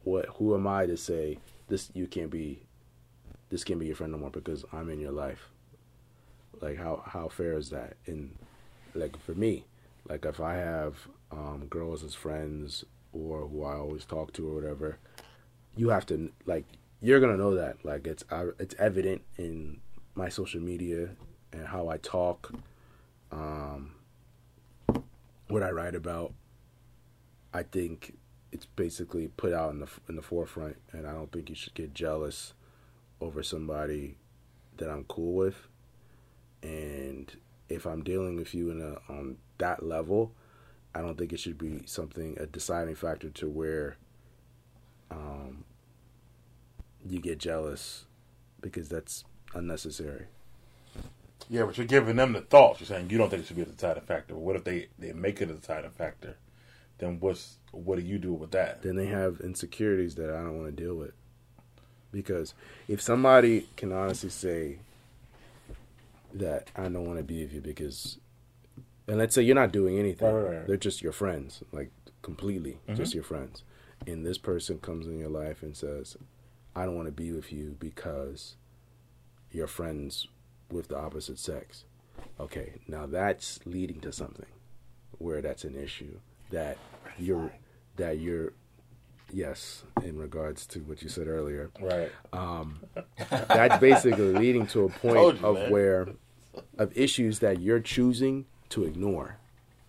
What? Who am I to say this? You can't be. This can't be your friend no more because I'm in your life. Like how how fair is that? And like for me, like if I have um, girls as friends or who I always talk to or whatever, you have to like you're gonna know that like it's uh, it's evident in my social media and how I talk, um, what I write about. I think it's basically put out in the in the forefront, and I don't think you should get jealous over somebody that I'm cool with. And if I'm dealing with you in a on that level, I don't think it should be something a deciding factor to where um, you get jealous because that's unnecessary. Yeah, but you're giving them the thoughts. You're saying you don't think it should be a deciding factor. What if they, they make it a deciding factor? Then what's what do you do with that? Then they have insecurities that I don't want to deal with. Because if somebody can honestly say that I don't want to be with you because, and let's say you're not doing anything, Right, right, right. they're just your friends, like completely Mhm. just your friends, and this person comes in your life and says, "I don't want to be with you because you're friends with the opposite sex." Okay, now that's leading to something where that's an issue that you're that you're yes in regards to what you said earlier Right. um, that's basically leading to a point you, of man. where of issues that you're choosing to ignore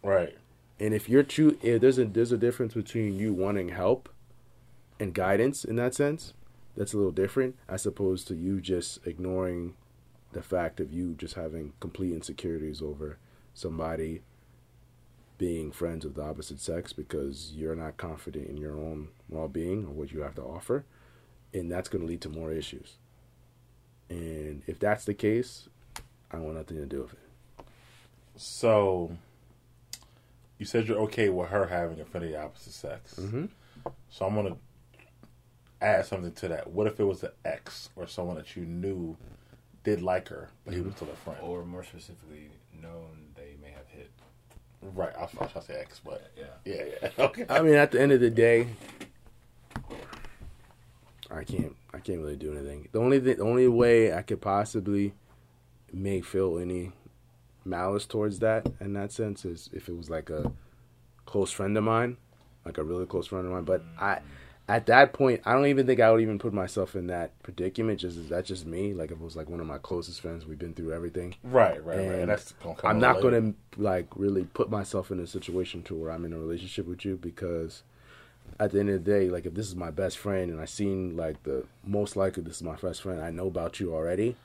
Right. and if you're true if there's a there's a difference between you wanting help and guidance in that sense that's a little different as opposed to you just ignoring the fact of you just having complete insecurities over somebody being friends of the opposite sex because you're not confident in your own well-being or what you have to offer and that's going to lead to more issues and if that's the case i want nothing to do with it So you said you're okay with her having a friend of the opposite sex. mm-hmm. So I'm gonna add something to that. What if it was an ex or someone that you knew did like her, but he was still a friend? Or more specifically, known they may have hit. Right. I was trying to say X, but Yeah. yeah, yeah. Okay. I mean, at the end of the day, I can't. I can't really do anything. The only thing, the only way I could possibly make feel any malice towards that in that sense is if it was like a close friend of mine, like a really close friend of mine. But mm. I, at that point, I don't even think I would even put myself in that predicament. Just that's just me. Like if it was like one of my closest friends, we've been through everything. Right, right, right. And And that's gonna I'm not later. to like really put myself in a situation to where I'm in a relationship with you because at the end of the day, like if this is my best friend and I seen like the most likely this is my best friend, I know about you already,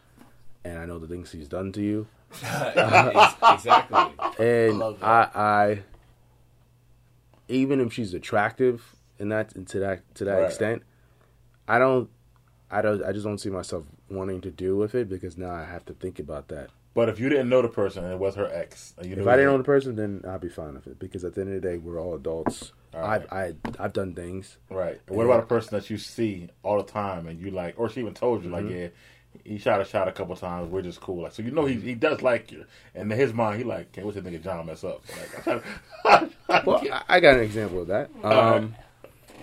and I know the things he's done to you, exactly. and love I. I, even if she's attractive in that to that to that Right. extent, I don't, I don't, I just don't see myself wanting to deal with it because now I have to think about that. But if you didn't know the person and it was her ex, If I didn't know the person, then I'd be fine with it because at the end of the day, we're all adults. All I've I, I've done things. Right. And what about a person that you see all the time and you like, or she even told you, like, Mm-hmm. yeah, he shot a shot a couple times. We're just cool. Like, so you know he he does like you. And in his mind, he like, can't wait to nigga John mess up. Like, I, Well, I, I got an example of that. Um,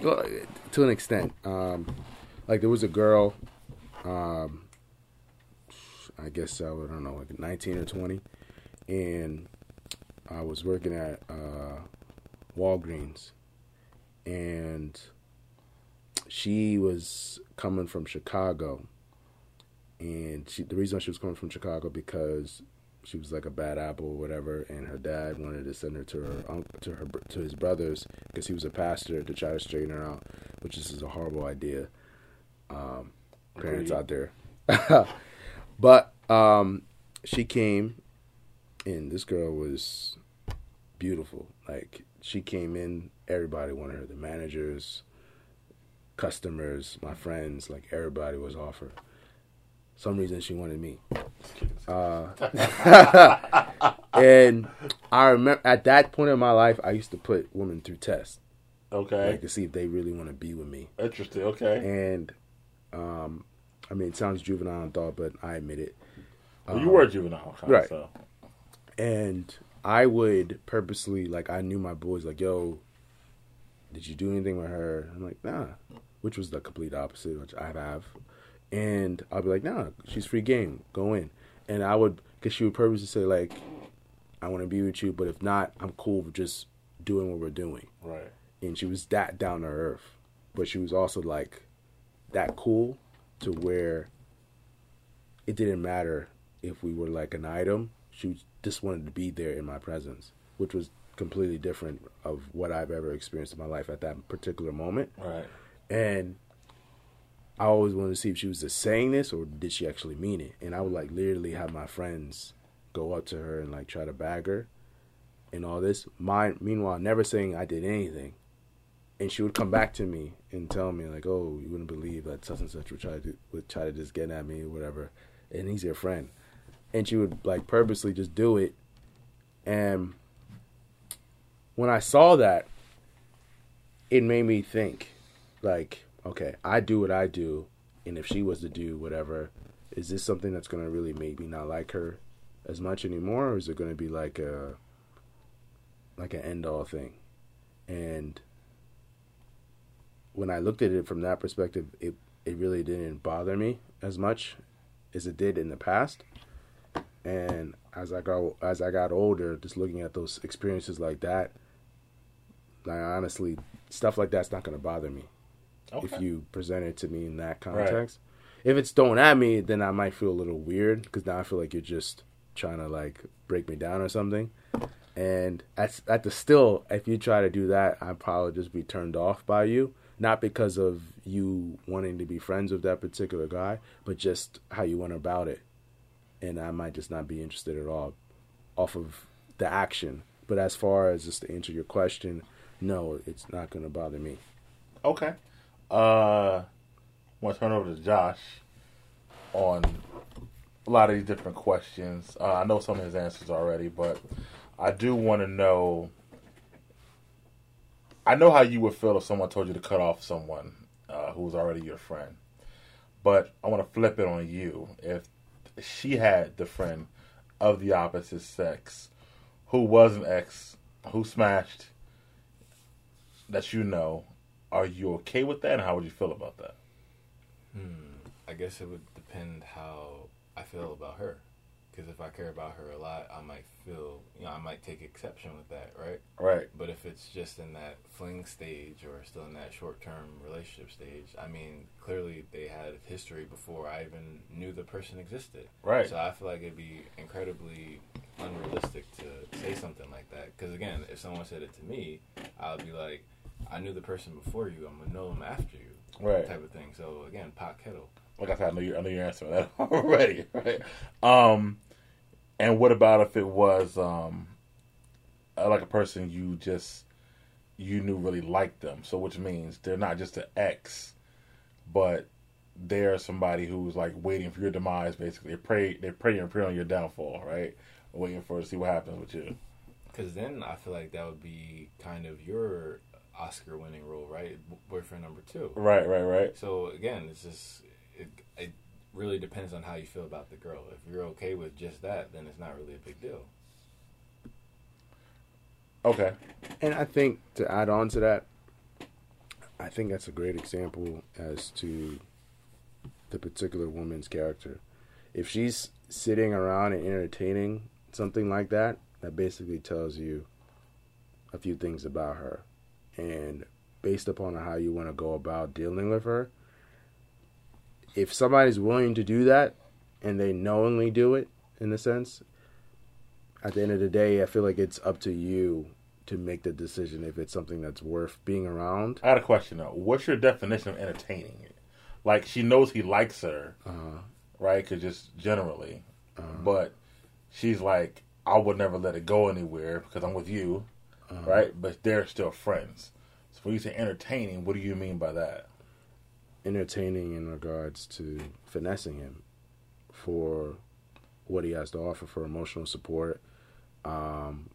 well, to an extent, um, like there was a girl. Um, I guess I don't know, like nineteen or twenty, and I was working at uh, Walgreens, and she was coming from Chicago, and she the reason she was coming from Chicago because she was like a bad apple or whatever, and her dad wanted to send her to her uncle, to her to his brothers because he was a pastor to try to straighten her out, which is is a horrible idea. Um, parents out there, but um, she came, and this girl was beautiful. Like she came in, everybody wanted her. The managers, customers, my friends, like everybody was off her. Some reason she wanted me. Uh, and I remember at that point in my life, I used to put women through tests, Okay. like to see if they really want to be with me. Interesting. Okay. And um, I mean, it sounds juvenile and thought, but I admit it. Well, you were juvenile, kinda, right. So. And I would purposely like I knew my boys like, yo, did you do anything with her? I'm like, nah, which was the complete opposite, which I have. And I'll be like, nah, she's free game, go in. And I would, because she would purposely say like, I want to be with you, but if not, I'm cool with just doing what we're doing. Right. And she was that down to earth, but she was also like that cool to where it didn't matter if we were like an item. She just wanted to be there in my presence, which was completely different of what I've ever experienced in my life at that particular moment. Right. And I always wanted to see if she was just saying this or did she actually mean it. And I would like literally have my friends go up to her and like try to bag her and all this. Mine, meanwhile, never saying I did anything. And she would come back to me and tell me like, "Oh, you wouldn't believe that such and such would try to would try to just get at me or whatever." And he's your friend, and she would like purposely just do it. And when I saw that, it made me think, like, okay, I do what I do, and if she was to do whatever, is this something that's gonna really make me not like her as much anymore, or is it gonna be like a like an end all thing? And when I looked at it from that perspective, it it really didn't bother me as much as it did in the past. And as I got as I got older, just looking at those experiences like that, like honestly, stuff like that's not going to bother me Okay. if you present it to me in that context. If it's thrown at me, then I might feel a little weird because now I feel like you're just trying to like break me down or something. And at at the still, if you try to do that, I'd probably just be turned off by you. Not because of you wanting to be friends with that particular guy, but just how you went about it. And I might just not be interested at all off of the action. But as far as just to answer your question, no, it's not going to bother me. Okay. Uh, want to turn over to Josh on a lot of these different questions. Uh, I know some of his answers already, but I do want to know. I know how you would feel if someone told you to cut off someone uh, who was already your friend, but I want to flip it on you. If she had the friend of the opposite sex who was an ex, who smashed, that you know, are you okay with that, and how would you feel about that? Hmm. I guess it would depend how I feel about her. Because if I care about her a lot, I might feel, you know, I might take exception with that, right? Right. But if it's just in that fling stage or still in that short term relationship stage, I mean, clearly they had history before I even knew the person existed. Right. So I feel like it'd be incredibly unrealistic to say something like that. Because again, if someone said it to me, I would be like, I knew the person before you, I'm to know them after you. Right. Type of thing. So again, pot kettle. Like I said, I know you. I know your answer to that already. Right. Um, and what about if it was um, uh, like a person you just you knew really liked them? So which means they're not just an ex, but they're somebody who's like waiting for your demise. Basically, they pray. They pray and pray on your downfall. Right. Waiting for to see what happens with you. Because then I feel like that would be kind of your Oscar winning role, right? Boyfriend number two. Right. Right. Right. So again, it's just it, it really depends on how you feel about the girl. If you're okay with just that, then it's not really a big deal. Okay. And I think to add on to that, I think that's a great example as to the particular woman's character. If she's sitting around and entertaining something like that, that basically tells you a few things about her. And based upon how you want to go about dealing with her, if somebody's willing to do that, and they knowingly do it in a sense, at the end of the day, I feel like it's up to you to make the decision if it's something that's worth being around. I got a question though. What's your definition of entertaining? Like she knows he likes her, Uh, right? Because just generally, but she's like, I would never let it go anywhere because I'm with you, right? But they're still friends. So when you say entertaining, what do you mean by that? entertaining in regards to finessing him for what he has to offer for emotional support. Um,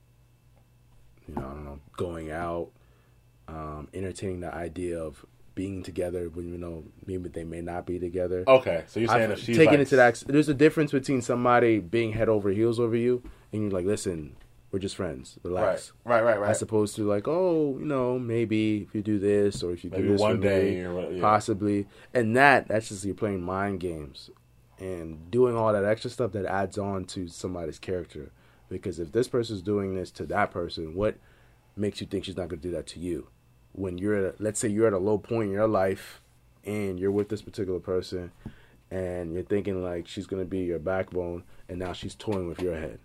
you know, I don't know, going out, um, entertaining the idea of being together when you know maybe they may not be together. Okay, so you're saying I've if she's taken like, it to that. There's a difference between somebody being head over heels over you and you're like, listen, we're just friends. right, Relax. right, right, right. As opposed to like, oh, you know, maybe if you do this or if you Maybe do this one for day me, or what- yeah. possibly, and that that's just you're playing mind games and doing all that extra stuff that adds on to somebody's character. Because if this person's doing this to that person, what makes you think she's not going to do that to you? When you're at, a, let's say you're at a low point in your life, and you're with this particular person, and you're thinking like she's going to be your backbone, and now she's toying with your head.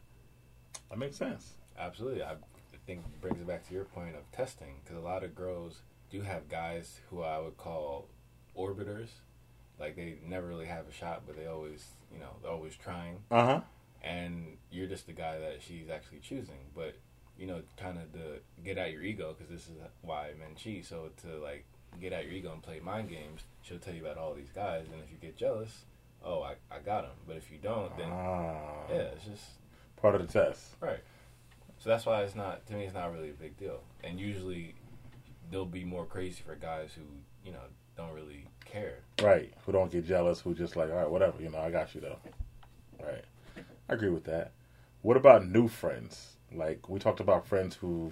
that makes sense. Absolutely. I think it brings it back to your point of testing because a lot of girls do have guys who I would call orbiters. Like they never really have a shot, but they always, you know, they're always trying. Uh huh. And you're just the guy that she's actually choosing. But, you know, kind of to get out your ego because this is why men cheat. So to like get out your ego and play mind games, she'll tell you about all these guys. And if you get jealous, oh, I, I got him. But if you don't, then Ah, yeah, it's just part of the test. Right. So that's why it's not to me. It's not really a big deal. And usually, they'll be more crazy for guys who you know don't really care. Right. Who don't get jealous, who just like, all right, whatever, you know, I got you though. Right. I agree with that. What about new friends? Like we talked about friends who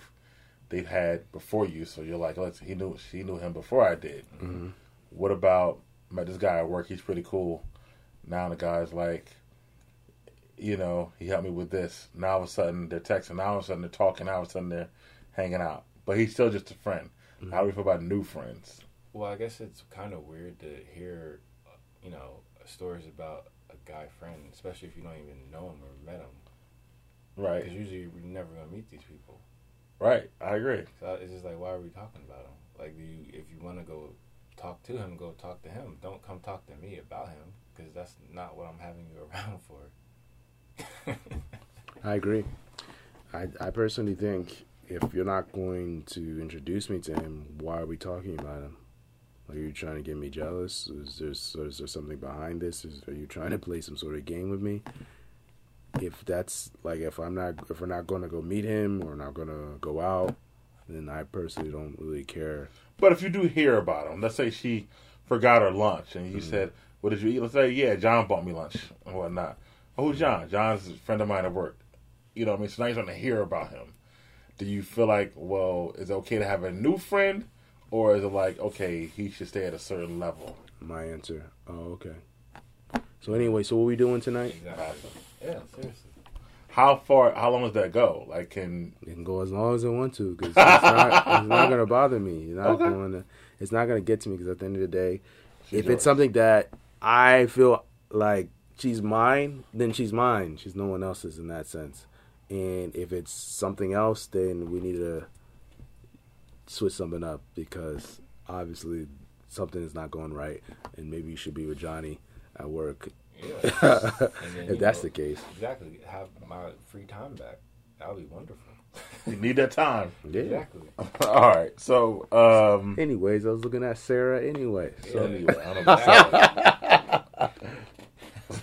they've had before you, so you're like, let's he knew she knew him before I did. Mm-hmm. What about met this guy at work, he's pretty cool. Now the guy's like you know, he helped me with this. Now all of a sudden they're texting, now all of a sudden they're talking, now all of a sudden they're hanging out. But he's still just a friend. How do we feel about new friends? Well, I guess it's kind of weird to hear, you know, stories about a guy friend, especially if you don't even know him or met him. Right. Because usually you're never gonna meet these people. Right, I agree. So it's just like, why are we talking about him? Like, do you, if you want to go talk to him, go talk to him. Don't come talk to me about him because that's not what I'm having you around for. I agree. I I personally think if you're not going to introduce me to him, why are we talking about him? Are you trying to get me jealous? Is there is there something behind this? Is, are you trying to play some sort of game with me? If that's like if I'm not if we're not going to go meet him or not going to go out, then I personally don't really care. But if you do hear about him, let's say she forgot her lunch and you hmm. said, What did you eat? Let's say, Yeah, John bought me lunch and whatnot. Oh, who's John? John's a friend of mine at work. You know what I mean? So now you're starting to hear about him. Do you feel like, well, is it okay to have a new friend? Or is it like, okay, he should stay at a certain level? My answer. Oh, okay. So anyway, so what we doing tonight? exactly. Yeah, seriously. How far, how long does that go? Like, can, It can go as long as it want to because it's not, it's not going to bother me. It's not Okay. going to. It's not going to get to me because at the end of the day, if yours. it's something that I feel like she's mine, then she's mine. She's no one else's in that sense. And if it's something else, then we need to switch something up because obviously something is not going right, and maybe you should be with Johnny at work Yeah. Then, if that's know, the case. Exactly. Have my free time back. That would be wonderful. you need that time? Yeah. Exactly. All right. So, um, Anyways, I was looking at Sarah anyway. so Yeah. anyway, I don't know about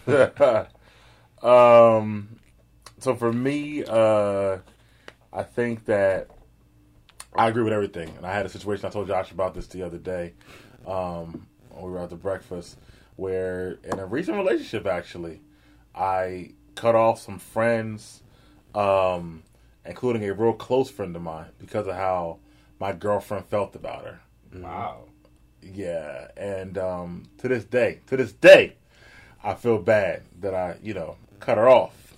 um, so for me, uh, I think that I agree with everything. And I had a situation I told Josh about this the other day. Um, when we were out to breakfast, where in a recent relationship, actually, I cut off some friends, um, including a real close friend of mine, because of how my girlfriend felt about her. Wow. Yeah, and um, to this day, to this day, I feel bad that I, you know, cut her off.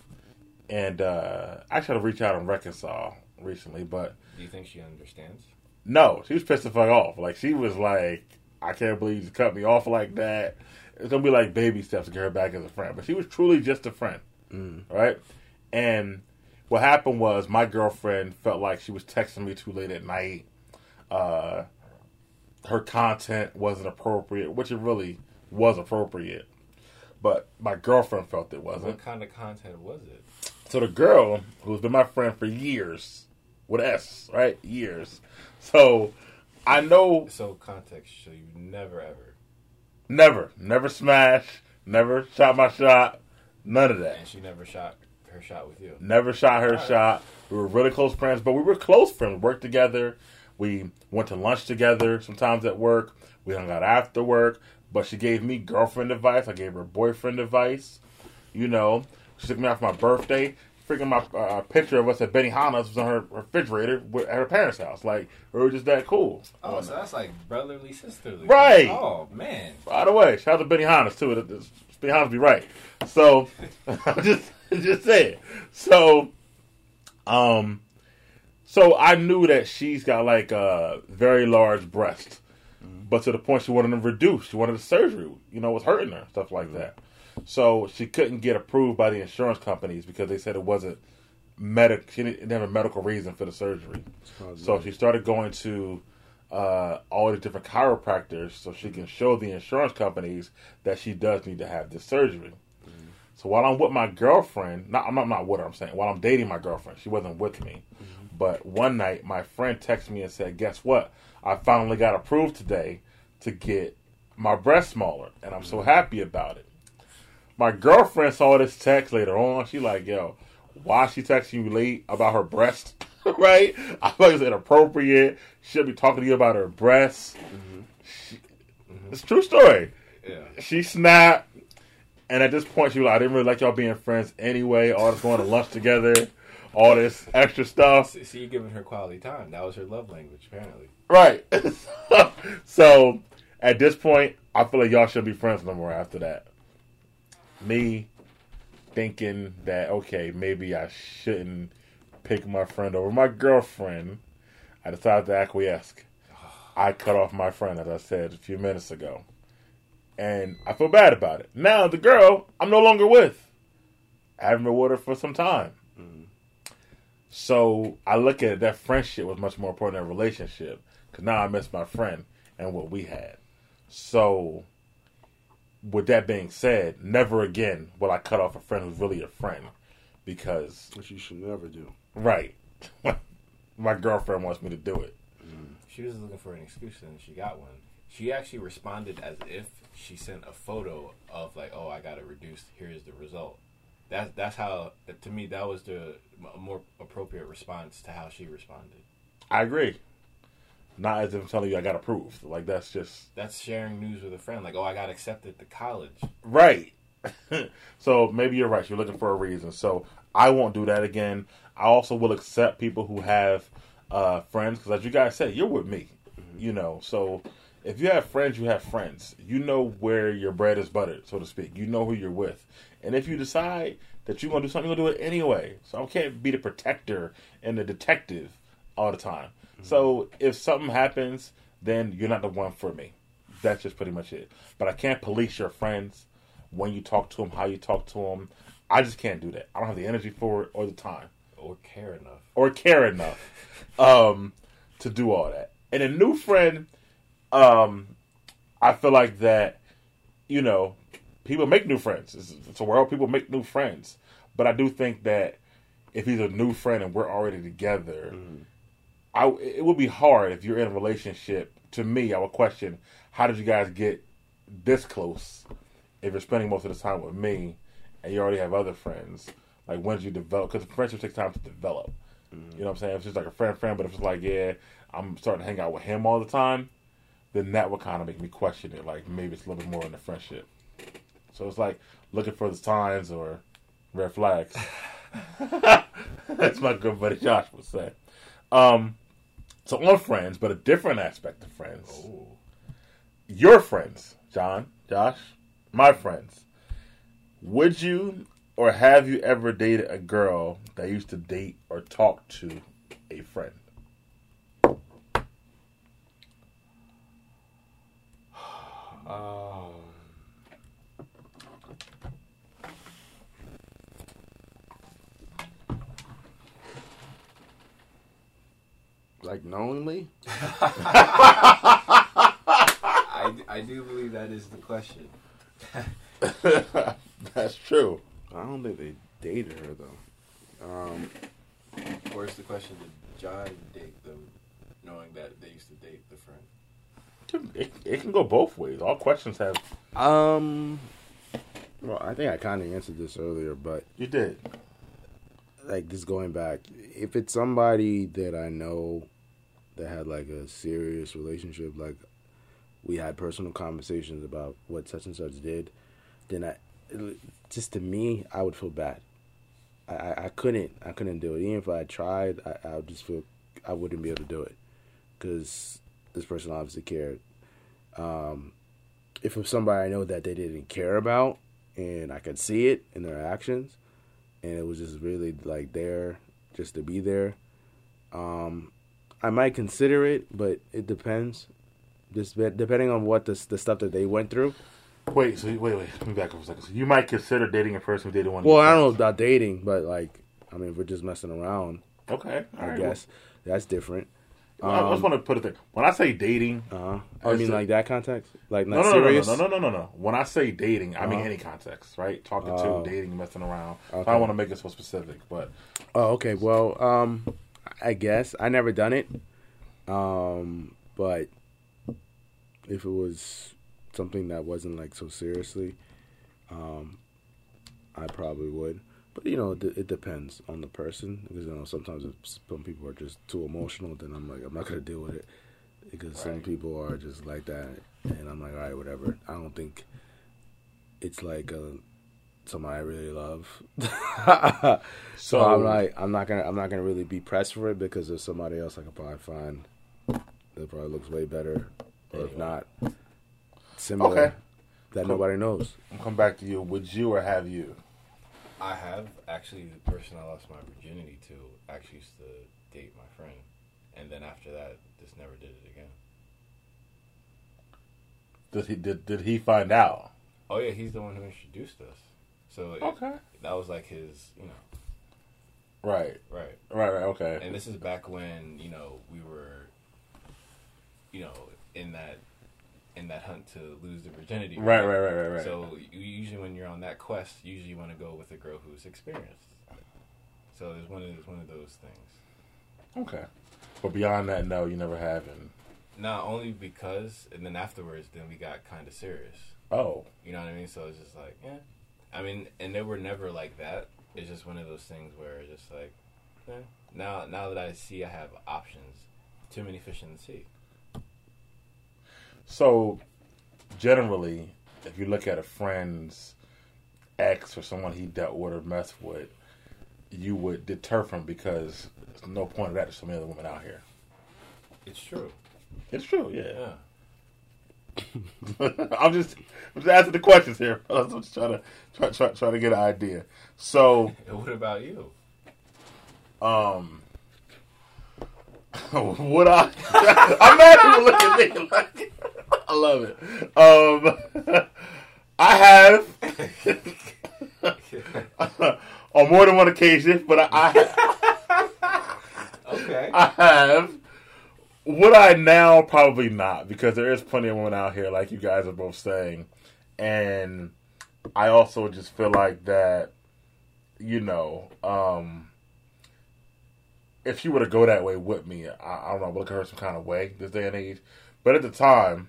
And uh, I tried to reach out and reconcile recently, but Do you think she understands? no, she was pissed the fuck off. Like she was like, "I can't believe you cut me off like that." it's gonna be like baby steps to get her back as a friend. But she was truly just a friend, Mm. right? And what happened was my girlfriend felt like she was texting me too late at night. Uh, her content wasn't appropriate, which it really was appropriate. But my girlfriend felt it wasn't. What kind of content was it? So the girl who's been my friend for years, with S, right? Years. So I know So context, so you never ever, never, never smash, never shot my shot, none of that. and she never shot her shot with you. Never shot her Alright. shot. We were really close friends, but we were close friends. Worked together. We went to lunch together sometimes at work. We hung out after work. But she gave me girlfriend advice. I gave her boyfriend advice. You know, she took me out for my birthday. Freaking my uh, picture of us at Benihana's was on her refrigerator at her parents' house. Like, we were just that cool. Oh, so that's like brotherly, sisterly, Right. Oh man, By the way, shout out to Benihana's too. Benihana's be right. So I'm just just saying. So um so I knew that she's got like a very large breast. But to the point she wanted them reduced. She wanted the surgery. You know, it was hurting her, stuff like that. So she couldn't get approved by the insurance companies because they said it wasn't medic she didn't have a medical reason for the surgery. So she started going to uh, all the different chiropractors so she can show the insurance companies that she does need to have this surgery. So while I'm with my girlfriend, not I'm not, not with her, I'm saying while I'm dating my girlfriend, she wasn't with me. But one night, my friend texted me and said, "Guess what? I finally got approved today to get my breast smaller, and I'm so happy about it." My girlfriend saw this text later on. She like, "Yo, why she texting you late about her breast?" right? I thought it was inappropriate. She'll be talking to you about her breasts. She- It's a true story. yeah. She snapped, and at this point, she was like, "I didn't really like y'all being friends anyway. All this going to lunch together, all this extra stuff." See, see, you giving her quality time. That was her love language, apparently. Right. so at this point, I feel like y'all shouldn't be friends no more after that. Me thinking that okay, maybe I shouldn't pick my friend over my girlfriend. I decided to acquiesce. I cut off my friend, as I said a few minutes ago, and I feel bad about it. Now the girl I'm no longer with. I haven't been with her for some time. Mm-hmm. So I look at it, that friendship was much more important than a relationship because now I miss my friend and what we had. So, with that being said, never again will I cut off a friend who's really a friend because, Which you should never do. right, my girlfriend wants me to do it. Mm. She was looking for an excuse and she got one. She actually responded as if she sent a photo of like, "Oh, I got it reduced. Here's the result." That's that's how to me that was the m- more appropriate response to how she responded. I agree. Not as if I'm telling you I got approved. Like that's just That's sharing news with a friend. Like, "Oh, I got accepted to college." Right. so maybe you're right. You're looking for a reason. So I won't do that again. I also will accept people who have uh, friends because, as you guys said, you're with me. You know, so if you have friends, you have friends. You know where your bread is buttered, so to speak. You know who you're with, and if you decide that you're gonna do something, you're gonna do it anyway. So I can't be the protector and the detective all the time. So if something happens, then you're not the one for me. That's just pretty much it. But I can't police your friends when you talk to them, how you talk to them. I just can't do that. I don't have the energy for it or the time Or care enough. or care enough um, to do all that. And a new friend, um, I feel like that, you know, people make new friends. It's, it's a world people make new friends. But I do think that if he's a new friend and we're already together, I it would be hard if you're in a relationship. To me, I would question how did you guys get this close if you're spending most of the time with me and you already have other friends. Like when did you develop? Because friendship takes time to develop. You know what I'm saying? If it's just like a friend, friend, but if it's like yeah, I'm starting to hang out with him all the time, then that would kind of make me question it. Like maybe it's a little bit more in the friendship. So it's like looking for the signs or red flags. That's my good buddy Josh would say. Um, so on friends, but a different aspect of friends. Oh, Your friends, John, Josh, my friends. Would you or have you ever dated a girl that used to date or talk to a friend? um, Like knowingly? I, I do believe that is the question. That's true. I don't think they dated her though. Um, Or is the question did John date them, knowing that they used to date the friend? It, it can go both ways. All questions have. um. Well, I think I kind of answered this earlier, but You did. like this going back, if it's somebody that I know that had like a serious relationship, like we had personal conversations about what such and such did, then I just to me I would feel bad. I, I, couldn't I couldn't do it. Even if I tried, I, I would just feel I wouldn't be able to do it because this person obviously cared. Um, if it's somebody I know that they didn't care about and I could see it in their actions, and it was just really like there just to be there. Um, I might consider it, but it depends. Just be- depending on what the the stuff that they went through. Wait, so wait, wait. Let me back up for a second. So you might consider dating a person who dated one. Well, I don't know about dating, but like, I mean, we're just messing around, Okay, I right, guess that's different. Well, I just Um, want to put it there. When I say dating, Uh huh. I mean, like that context, like no, not no, no, no, serious. no, no, no, no, no. When I say dating, I mean Uh-huh. any context, right? Talking Oh. to, dating, messing around. So I don't want to make it so specific, but Oh, okay. Well, um, I guess I never done it. Um, but if it was something that wasn't like so seriously, um, I probably would. But you know, it, it depends on the person because you know sometimes if some people are just too emotional, then I'm like I'm not gonna deal with it because some people are just like that, and I'm like all right, whatever. I don't think it's like uh, somebody I really love. so So I'm like, I'm not gonna, I'm not gonna really be pressed for it because there's somebody else I could probably find that probably looks way better, or if not, similar Okay. that Cool. nobody knows. I'll come back to you. Would you or have you? I have actually the person I lost my virginity to actually used to date my friend, and then after that, just never did it again. Did he did did he find out? Oh yeah, he's the one who introduced us. So it- Okay. that was like his, you know, Right. right. Right. Right. Okay. And this is back when you know we were, you know, in that in that hunt to lose the virginity. Right. Right. Right. Right. Right. So usually when you're on that quest, usually you want to go with a girl who's experienced. So it's one of it's one of those things. okay. But beyond that, no, you never have. And Not only because, and then afterwards, then we got kind of serious. oh, You know what I mean? So it's just like, yeah. I mean, and they were never like that. It's just one of those things where it's just like, eh. now now that I see I have options, too many fish in the sea. So, generally, if you look at a friend's ex or someone he dealt with or messed with, you would deter from because there's no point of that. There's so many other women out here. It's true. It's true, yeah. Yeah. I'm just, I'm just asking the questions here. I'm just trying to try, try, try to get an idea. So, what about you? um, would I? I'm not even looking at me like. I love it. Um, I have. on more than one occasion, but I, I, okay. I have. Would I now? Probably not, because there is plenty of women out here, like you guys are both saying, and I also just feel like that, you know, um, if she were to go that way with me, I, I don't know, look at her some kind of way this day and age. But at the time,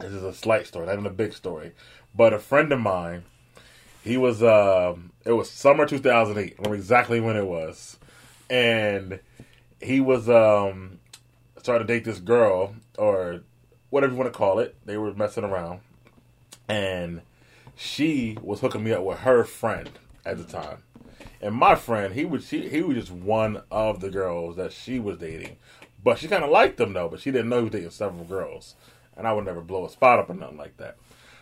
this is a slight story, not even a big story. But a friend of mine, he was, um, it was summer 2008. I know exactly when it was. And he was, um, started to date this girl, or whatever you want to call it. They were messing around. And she was hooking me up with her friend at the time. And my friend, he was she, he was just one of the girls that she was dating, but she kind of liked him though. But she didn't know he was dating several girls, and I would never blow a spot up or nothing like that.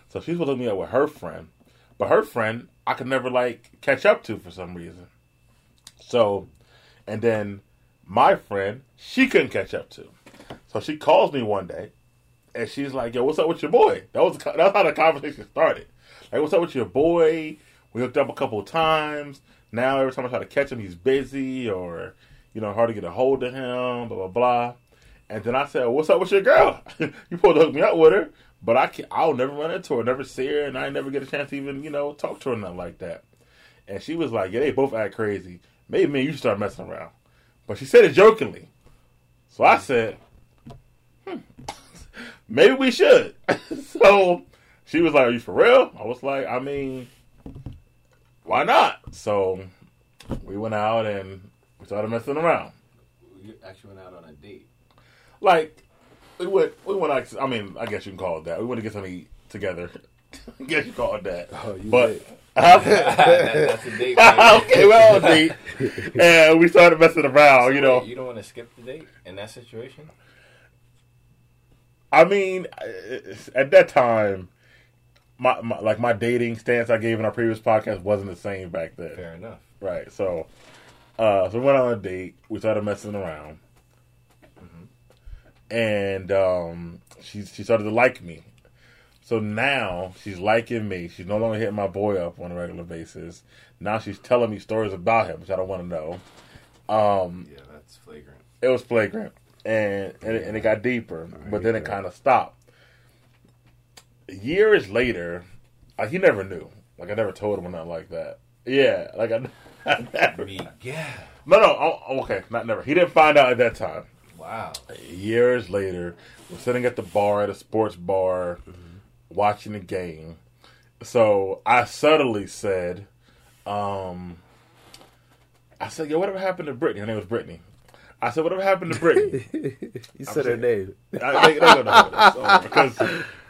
So she was hooking me up with her friend, but her friend I could never like catch up to for some reason. So, and then my friend she couldn't catch up to, so she calls me one day, and she's like, "Yo, what's up with your boy?" That was that's how the conversation started. Like, what's up with your boy? We hooked up a couple of times. Now every time I try to catch him, he's busy, or you know, hard to get a hold of him, blah blah blah. And then I said, "What's up with your girl? you supposed to hook me up with her, but I can't, I'll never run into her, never see her, and I never get a chance to even you know talk to her nothing like that." And she was like, "Yeah, they both act crazy. Maybe me you start messing around." But she said it jokingly, so I said, hmm, "Maybe we should." so she was like, "Are you for real?" I was like, "I mean, why not?" So we went out and we started messing around. You actually went out on a date. Like we went, we went. Like, I mean, I guess you can call it that. We went to get something to together. I guess you call it that. Oh, you but did. That- that's a date. baby. okay, well, date, and we started messing around. You know, you don't want to skip the date in that situation. I mean, at that time, my, my like my dating stance I gave in our previous podcast wasn't the same back then. Fair enough. Right. So, uh, so we went on a date. We started messing around, and um, she she started to like me. So now she's liking me. She's no longer hitting my boy up on a regular basis. Now she's telling me stories about him, which I don't want to know. Um, Yeah, that's flagrant. it was flagrant, and and it, and it got deeper, but hate then it kind of stopped. Years later, like he never knew. Like I never told him or nothing like that. Yeah, like I, I never. Yeah. No, no. Oh, oh, okay, not never. He didn't find out at that time. Wow. Years later, we're sitting at the bar at a sports bar, watching the game. So I subtly said, um, "I said, yo, whatever happened to Brittany? Her name was Brittany." I said, "Whatever happened to Brittany?" you said her name. I, don't know so, because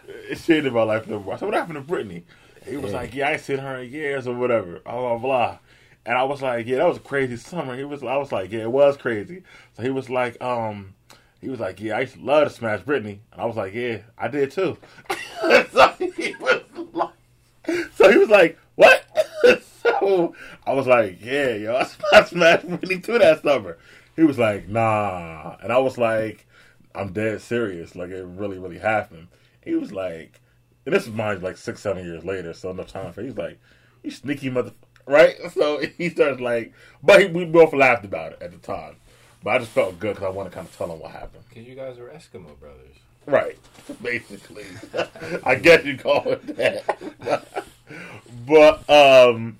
it changed my life. I said, "What happened to Brittany?" He was like, "Yeah, I ain't seen her in years or whatever." Blah blah blah. And I was like, "Yeah, that was a crazy summer." He was, I was like, "Yeah, it was crazy." So he was like, "Um." He was like, "Yeah, I used to love to smash Brittany," and I was like, "Yeah, I did too." so he was like, "So he was like, what?" so I was like, "Yeah, yo, I smashed Brittany too that summer." He was like, "Nah," and I was like, "I'm dead serious. Like it really, really happened." He was like, and this is mine like six, seven years later, so enough time for. He's like, "You sneaky mother," right? So he starts like, but he, we both laughed about it at the time. But I just felt good because I want to kind of tell them what happened. Because you guys are Eskimo brothers. Right. Basically. I guess you call it that. but um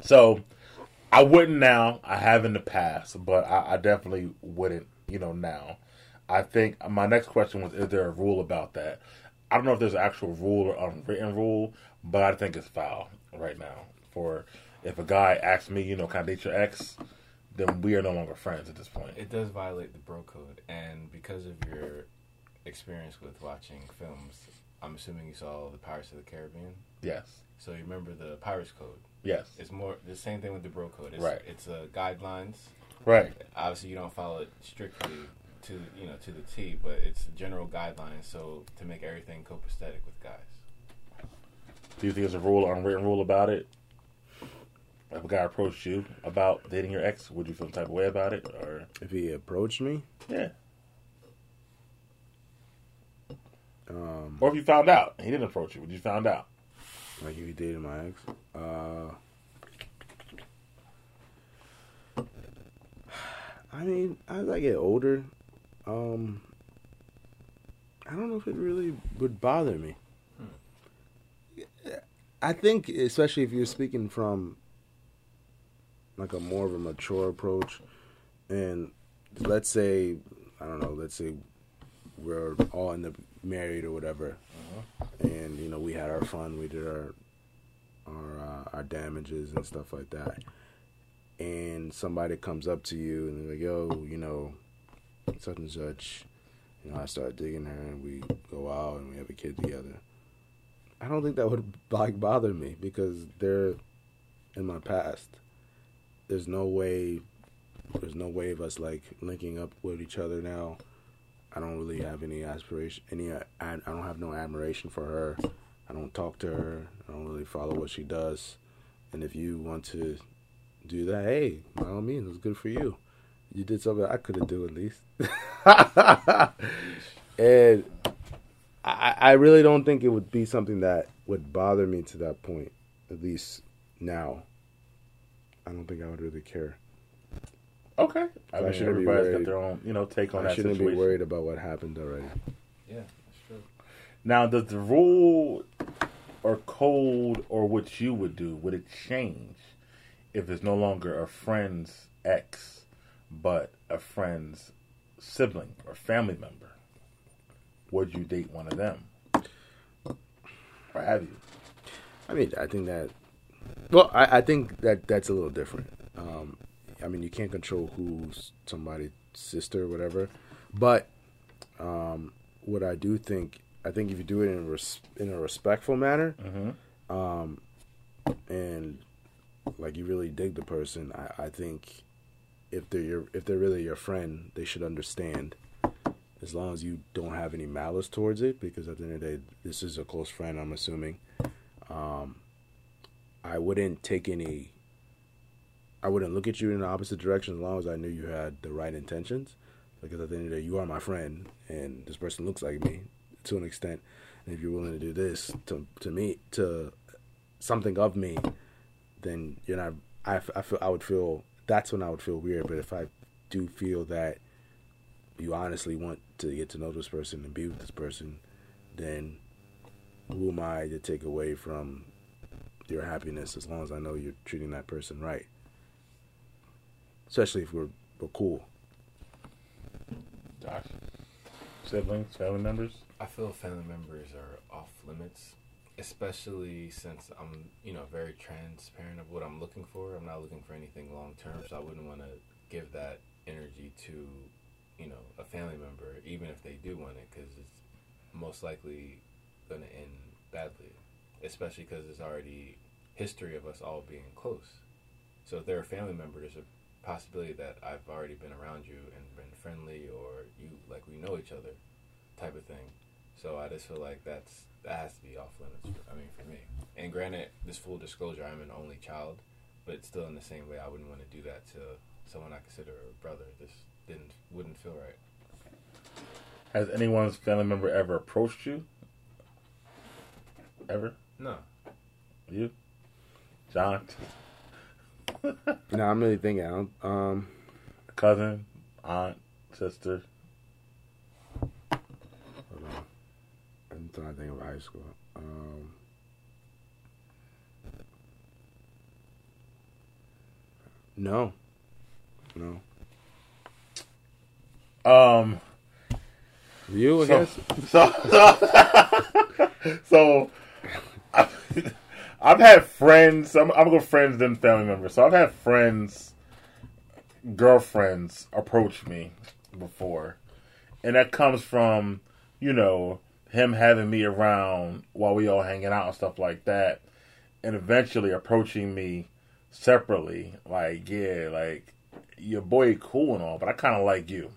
so I wouldn't now. I have in the past, but I, I definitely wouldn't, you know, now. I think my next question was is there a rule about that? I don't know if there's an actual rule or unwritten rule, but I think it's foul right now. For if a guy asks me, you know, can I date your ex, then we are no longer friends at this point. It does violate the bro code, and because of your experience with watching films, I'm assuming you saw the Pirates of the Caribbean. Yes. So you remember the Pirates Code. Yes. It's more the same thing with the bro code. It's, Right. It's uh, guidelines. Right. Obviously, you don't follow it strictly to you know to the T, but it's general guidelines. So to make everything copacetic with guys. Do you think there's a rule or unwritten rule about it? If a guy approached you about dating your ex, would you feel the type of way about it? Or If he approached me, yeah. um, Or if you found out he didn't approach you, would you found out? like if he dated my ex, uh, I mean, as I get older, um, I don't know if it really would bother me. I think, especially if you're speaking from like a more of a mature approach, and let's say, I don't know, let's say we're all in the married or whatever, and you know we had our fun, we did our our uh, our damages and stuff like that, and somebody comes up to you and they're like, "Yo, you know, such and such," you know, I start digging her and we go out and we have a kid together. I don't think that would like bother me because they're in my past. There's no way. There's no way of us like linking up with each other now. I don't really have any aspiration. Any, I, I don't have no admiration for her. I don't talk to her. I don't really follow what she does. And if you want to do that, hey, by all means, it's good for you. You did something I couldn't do at least. and I, I really don't think it would be something that would bother me to that point. At least now, I don't think I would really care. Okay, I I mean, shouldn't be everybody's got worried. their own, you know, take on I that shouldn't situation. be worried about what happened already. Yeah, that's true. Now, does the rule or code or what you would do would it change if it's no longer a friend's ex, but a friend's sibling or family member? Would you date one of them, or have you? I mean, I think that. Well, I, I think that that's a little different. Um, I mean, you can't control who's somebody's sister or whatever, but um, what I do think, I think if you do it in a res- in a respectful manner, Mm-hmm. um, and like you really dig the person, I, I think if they're your, if they're really your friend, they should understand. As long as you don't have any malice towards it, because at the end of the day, this is a close friend. I'm assuming. Um, I wouldn't take any. I wouldn't look at you in the opposite direction as long as I knew you had the right intentions. Because at the end of the day, you are my friend, and this person looks like me to an extent. And if you're willing to do this to to me to something of me, then you're not. I, I feel I would feel that's when I would feel weird. But if I do feel that you honestly want to get to know this person and be with this person, then who am I to take away from your happiness as long as I know you're treating that person right? Especially if we're we're cool. Josh, siblings, family members. I feel family members are off limits, especially since I'm, you know, very transparent of what I'm looking for. I'm not looking for anything long term, so I wouldn't want to give that energy to, you know, a family member, even if they do want it, because it's most likely going to end badly, especially because there's already history of us all being close. So if they're a family member, there's a possibility that I've already been around you and been friendly, or you like we know each other, type of thing. So I just feel like that's that has to be off limits. For, I mean, for me. And granted, this full disclosure, I'm an only child, but still in the same way, I wouldn't want to do that to someone I consider a brother. This didn't wouldn't feel right. Has anyone's family member ever approached you? Ever? No, You, John, No, I'm really thinking. I don't, um, cousin, aunt, sister. hold on. I'm trying to think of high school. Um, no, no. Um. You, I So, guess. so, so, so I've, I've had friends. I'm, I'm gonna friends then family members. So I've had friends, girlfriends approach me before, and that comes from you know him having me around while we all hanging out and stuff like that, and eventually approaching me separately. Like yeah, like your boy cool and all, but I kind of like you,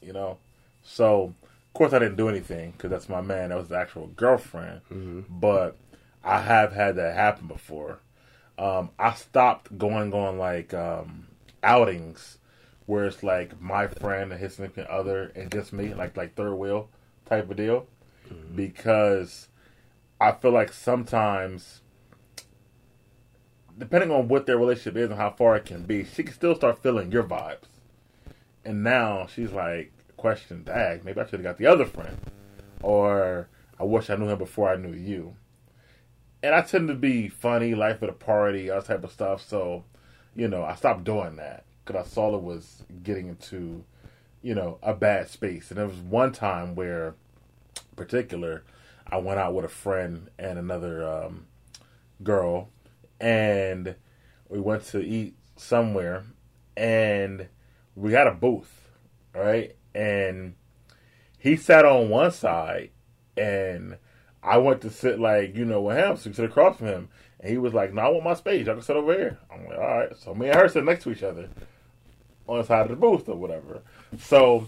you know. So of course, I didn't do anything because that's my man. That was the actual girlfriend. Mm-hmm. But I have had that happen before. Um, I stopped going on like um, outings where it's like my friend and his significant other and just me, like like third wheel type of deal, because I feel like sometimes, depending on what their relationship is and how far it can be, she can still start feeling your vibes. And now she's like, question, dag, maybe I should have got the other friend. Or I wish I knew him before I knew you. And I tend to be funny, life of the party, all type of stuff. So, you know, I stopped doing that because I saw it was getting into, you know, a bad space. And there was one time where, particular, I went out with a friend and another um, girl, and we went to eat somewhere, and we got a booth, right? And he sat on one side, and I went to sit like you know with him, so we sit across from him, and he was like, "No, I want my space. I can sit over here." I'm like, "All right." So me and her sit next to each other on the side of the booth or whatever. So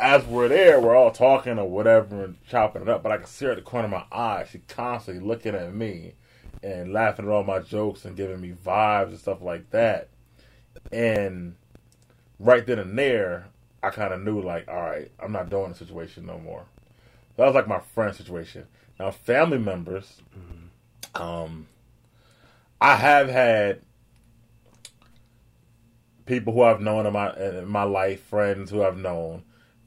as we're there, we're all talking or whatever and chopping it up. But I can see her at the corner of my eye. She constantly looking at me and laughing at all my jokes and giving me vibes and stuff like that. And right then and there, I kind of knew like, all right, I'm not doing the situation no more. That was like my friend situation. Now, family members, um, I have had people who I've known in my in my life, friends who I've known,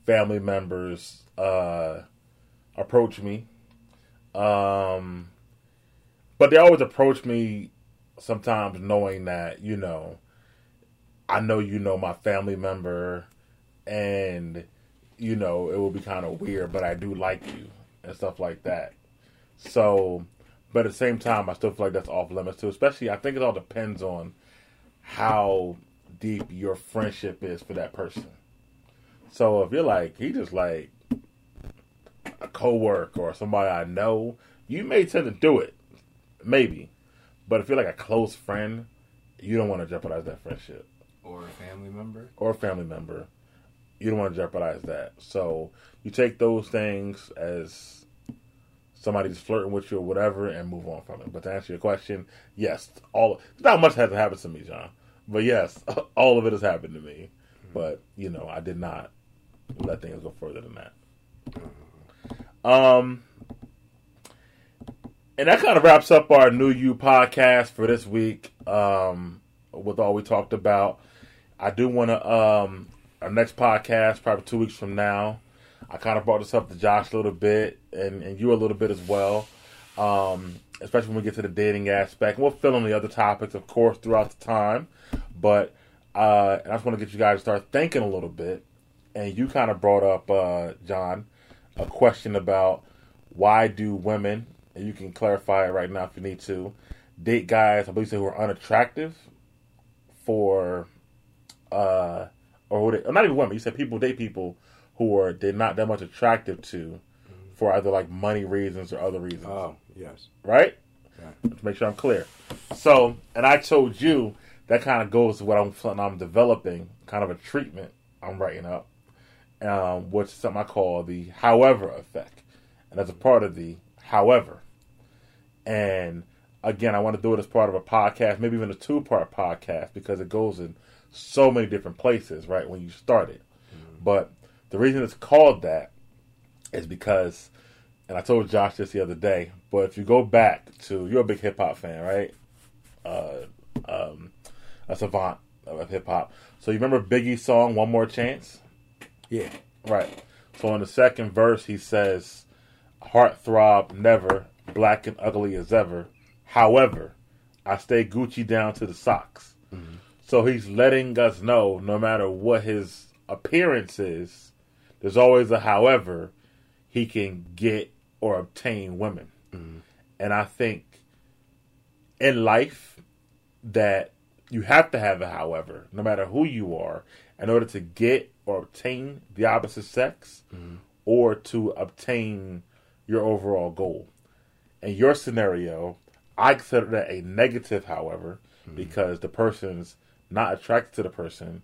family members uh, approach me. Um, but they always approach me sometimes knowing that, you know, I know you know my family member and you know, it will be kind of weird, but I do like you and stuff like that. So, but at the same time, I still feel like that's off limits too. Especially, I think it all depends on how deep your friendship is for that person. So if you're like he just like a coworker or somebody I know, you may tend to do it, maybe. But if you're like a close friend, you don't want to jeopardize that friendship Or a family member. or a family member. You don't want to jeopardize that. So you take those things as somebody's flirting with you or whatever and move on from it. But to answer your question, yes, all not much hasn't happened to me, John. But yes, all of it has happened to me. But you know, I did not let things go further than that. Um, and that kind of wraps up our new you podcast for this week. Um, with all we talked about, I do want to um our next podcast probably two weeks from now. I kind of brought this up to Josh a little bit and, and you a little bit as well. Um, especially when we get to the dating aspect. And we'll fill in the other topics, of course, throughout the time. But uh, I just want to get you guys to start thinking a little bit. And you kind of brought up, uh, John, a question about why do women, and you can clarify it right now if you need to, date guys, I believe, you said, who are unattractive for, uh, or, they, or not even women. You said people date people who are they're not that much attractive to for either like money reasons or other reasons Oh, yes. right? Right. To make sure I'm clear. So, and I told you that kind of goes to what I'm I'm developing, kind of a treatment I'm writing up, um, which is something I call the however effect, and as a part of the however. And again, I want to do it as part of a podcast, maybe even a two part podcast, because it goes in so many different places, right? When you start it, but the reason it's called that is because and I told Josh this the other day, but if you go back to you're a big hip hop fan, right? Uh, um, a savant of hip hop. So you remember Biggie's song "One More Chance"? Yeah. Right. So in the second verse, he says, "Heart throb never, black and ugly as ever. However, I stay Gucci down to the socks." So he's letting us know, no matter what his appearance is, there's always a however he can get or obtain women. Mm-hmm. And I think in life that you have to have a however, no matter who you are, in order to get or obtain the opposite sex mm-hmm. or to obtain your overall goal. In your scenario, I consider that a negative, however, mm-hmm. because the person's not attracted to the person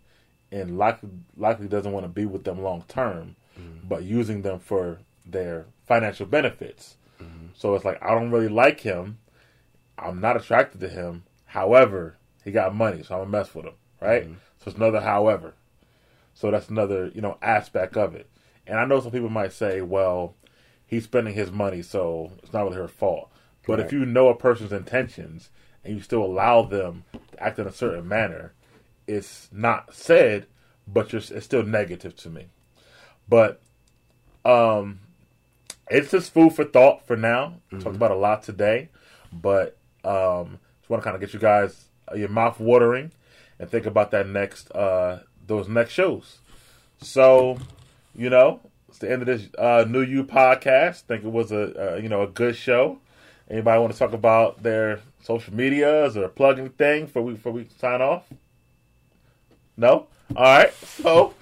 and likely, likely doesn't want to be with them long term, mm-hmm. but using them for their financial benefits. Mm-hmm. So it's like I don't really like him. I'm not attracted to him. However, he got money, so I'm gonna mess with him, right? Mm-hmm. So it's another however. So that's another, you know, aspect of it. And I know some people might say, well, he's spending his money, so it's not really her fault. But if you know a person's intentions and you still allow them to act in a certain manner, it's not said, but you're, it's still negative to me. But um, it's just food for thought for now. Talked about a lot today, but um, just want to kind of get you guys uh, your mouth watering and think about that next uh, those next shows. So, you know, it's the end of this uh, new you podcast. think it was a uh, you know a good show. Anybody want to talk about their social medias or plug anything before we before we sign off? No. All right. So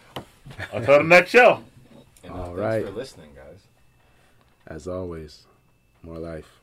until the next show. And uh, All thanks right. for listening, guys. As always, more life.